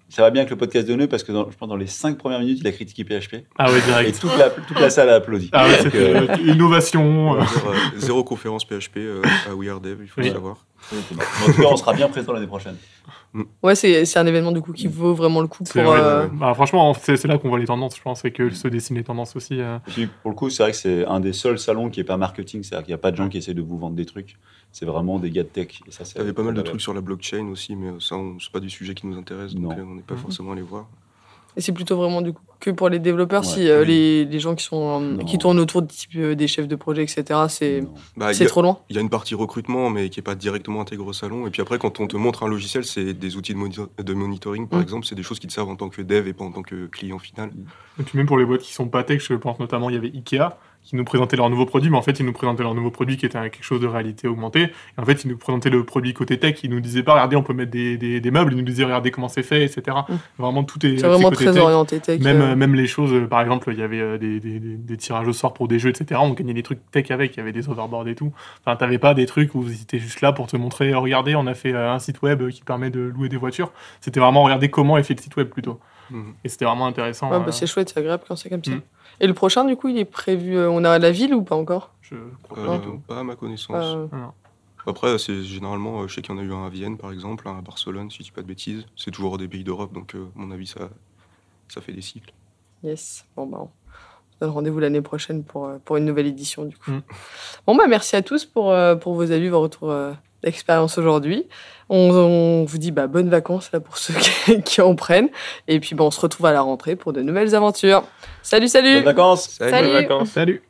ça va bien avec le podcast de Nœud parce que dans, je pense dans les cinq premières minutes, il a critiqué PHP. Ah ouais, Et direct. toute la, toute la salle a applaudi. Ah ouais, Donc, c'était euh, euh, innovation. Euh. euh, zéro conférence PHP euh, à We Are Dev, il faut Oui. le savoir. Bon. En tout cas, on sera bien présent l'année prochaine. Ouais, c'est c'est un événement du coup qui vaut vraiment le coup pour. C'est- ouais, euh. Bah, franchement, c'est c'est là qu'on voit les tendances, je pense, et que se dessinent les tendances aussi. euh. Et puis, pour le coup, c'est vrai que c'est un des seuls salons qui est pas marketing, c'est-à-dire qu'il n'y a pas de gens qui essaient de vous vendre des trucs. C'est vraiment des gars de tech. Il y avait pas mal de trucs sur la blockchain aussi, mais ça, on- c'est pas du sujet qui nous intéresse, donc Non. euh, on n'est pas Mhm. forcément allé voir. Et c'est plutôt vraiment du coup que pour les développeurs, Ouais. si euh, les, les gens qui sont euh, qui tournent autour de type euh, des chefs de projet, etc. C'est. Bah, trop loin. Il y a une partie recrutement, mais qui n'est pas directement intégrée au salon. Et puis après, quand on te montre un logiciel, c'est des outils de, moni- de monitoring, par Mm. exemple. C'est des choses qui te servent en tant que dev et pas en tant que client final. Et puis même pour les boîtes qui sont pas tech, je pense notamment, il y avait Ikea qui nous présentait leur nouveau produit, mais en fait, ils nous présentaient leur nouveau produit qui était un- quelque chose de réalité augmentée. Et en fait, ils nous présentaient le produit côté tech, ils nous disaient pas, regardez, on peut mettre des, des, des meubles, ils nous disaient, regardez comment c'est fait, etc. Mm. Vraiment, tout est C'est axé vraiment côté très tech. orienté tech. Même, euh. même les choses, euh, par exemple, il y avait euh, des, des, des- des tirages au sort pour des jeux, etc. On gagnait des trucs tech avec, il y avait des overboards et tout. Enfin, t'avais pas des trucs où ils étaient juste là pour te montrer, oh, regardez, on a fait un site web qui permet de louer des voitures. C'était vraiment regarder comment est fait le site web plutôt. Mhm. Et c'était vraiment intéressant. Ouais, euh, bah, c'est chouette, c'est agréable quand c'est comme ça. Mm. Et le prochain, du coup, il est prévu. euh, on a la ville ou pas encore? Je crois Euh, pas du tout. pas à ma connaissance. Euh, Après, c'est généralement, je sais qu'il y en a eu un à Vienne, par exemple, un à Barcelone, si je dis pas de bêtises. C'est toujours des pays d'Europe, donc à mon avis, ça, ça fait des cycles. Yes. Bon, bah, on se donne rendez-vous l'année prochaine pour, pour une nouvelle édition, du coup. Mm. Bon, bah, merci à tous pour, pour vos avis, vos retours d'expérience aujourd'hui. On, on vous dit bah, bonnes vacances là, pour ceux qui, qui en prennent. Et puis, bah, on se retrouve à la rentrée pour de nouvelles aventures. Salut, salut Bonnes vacances Salut. Bonnes vacances. Salut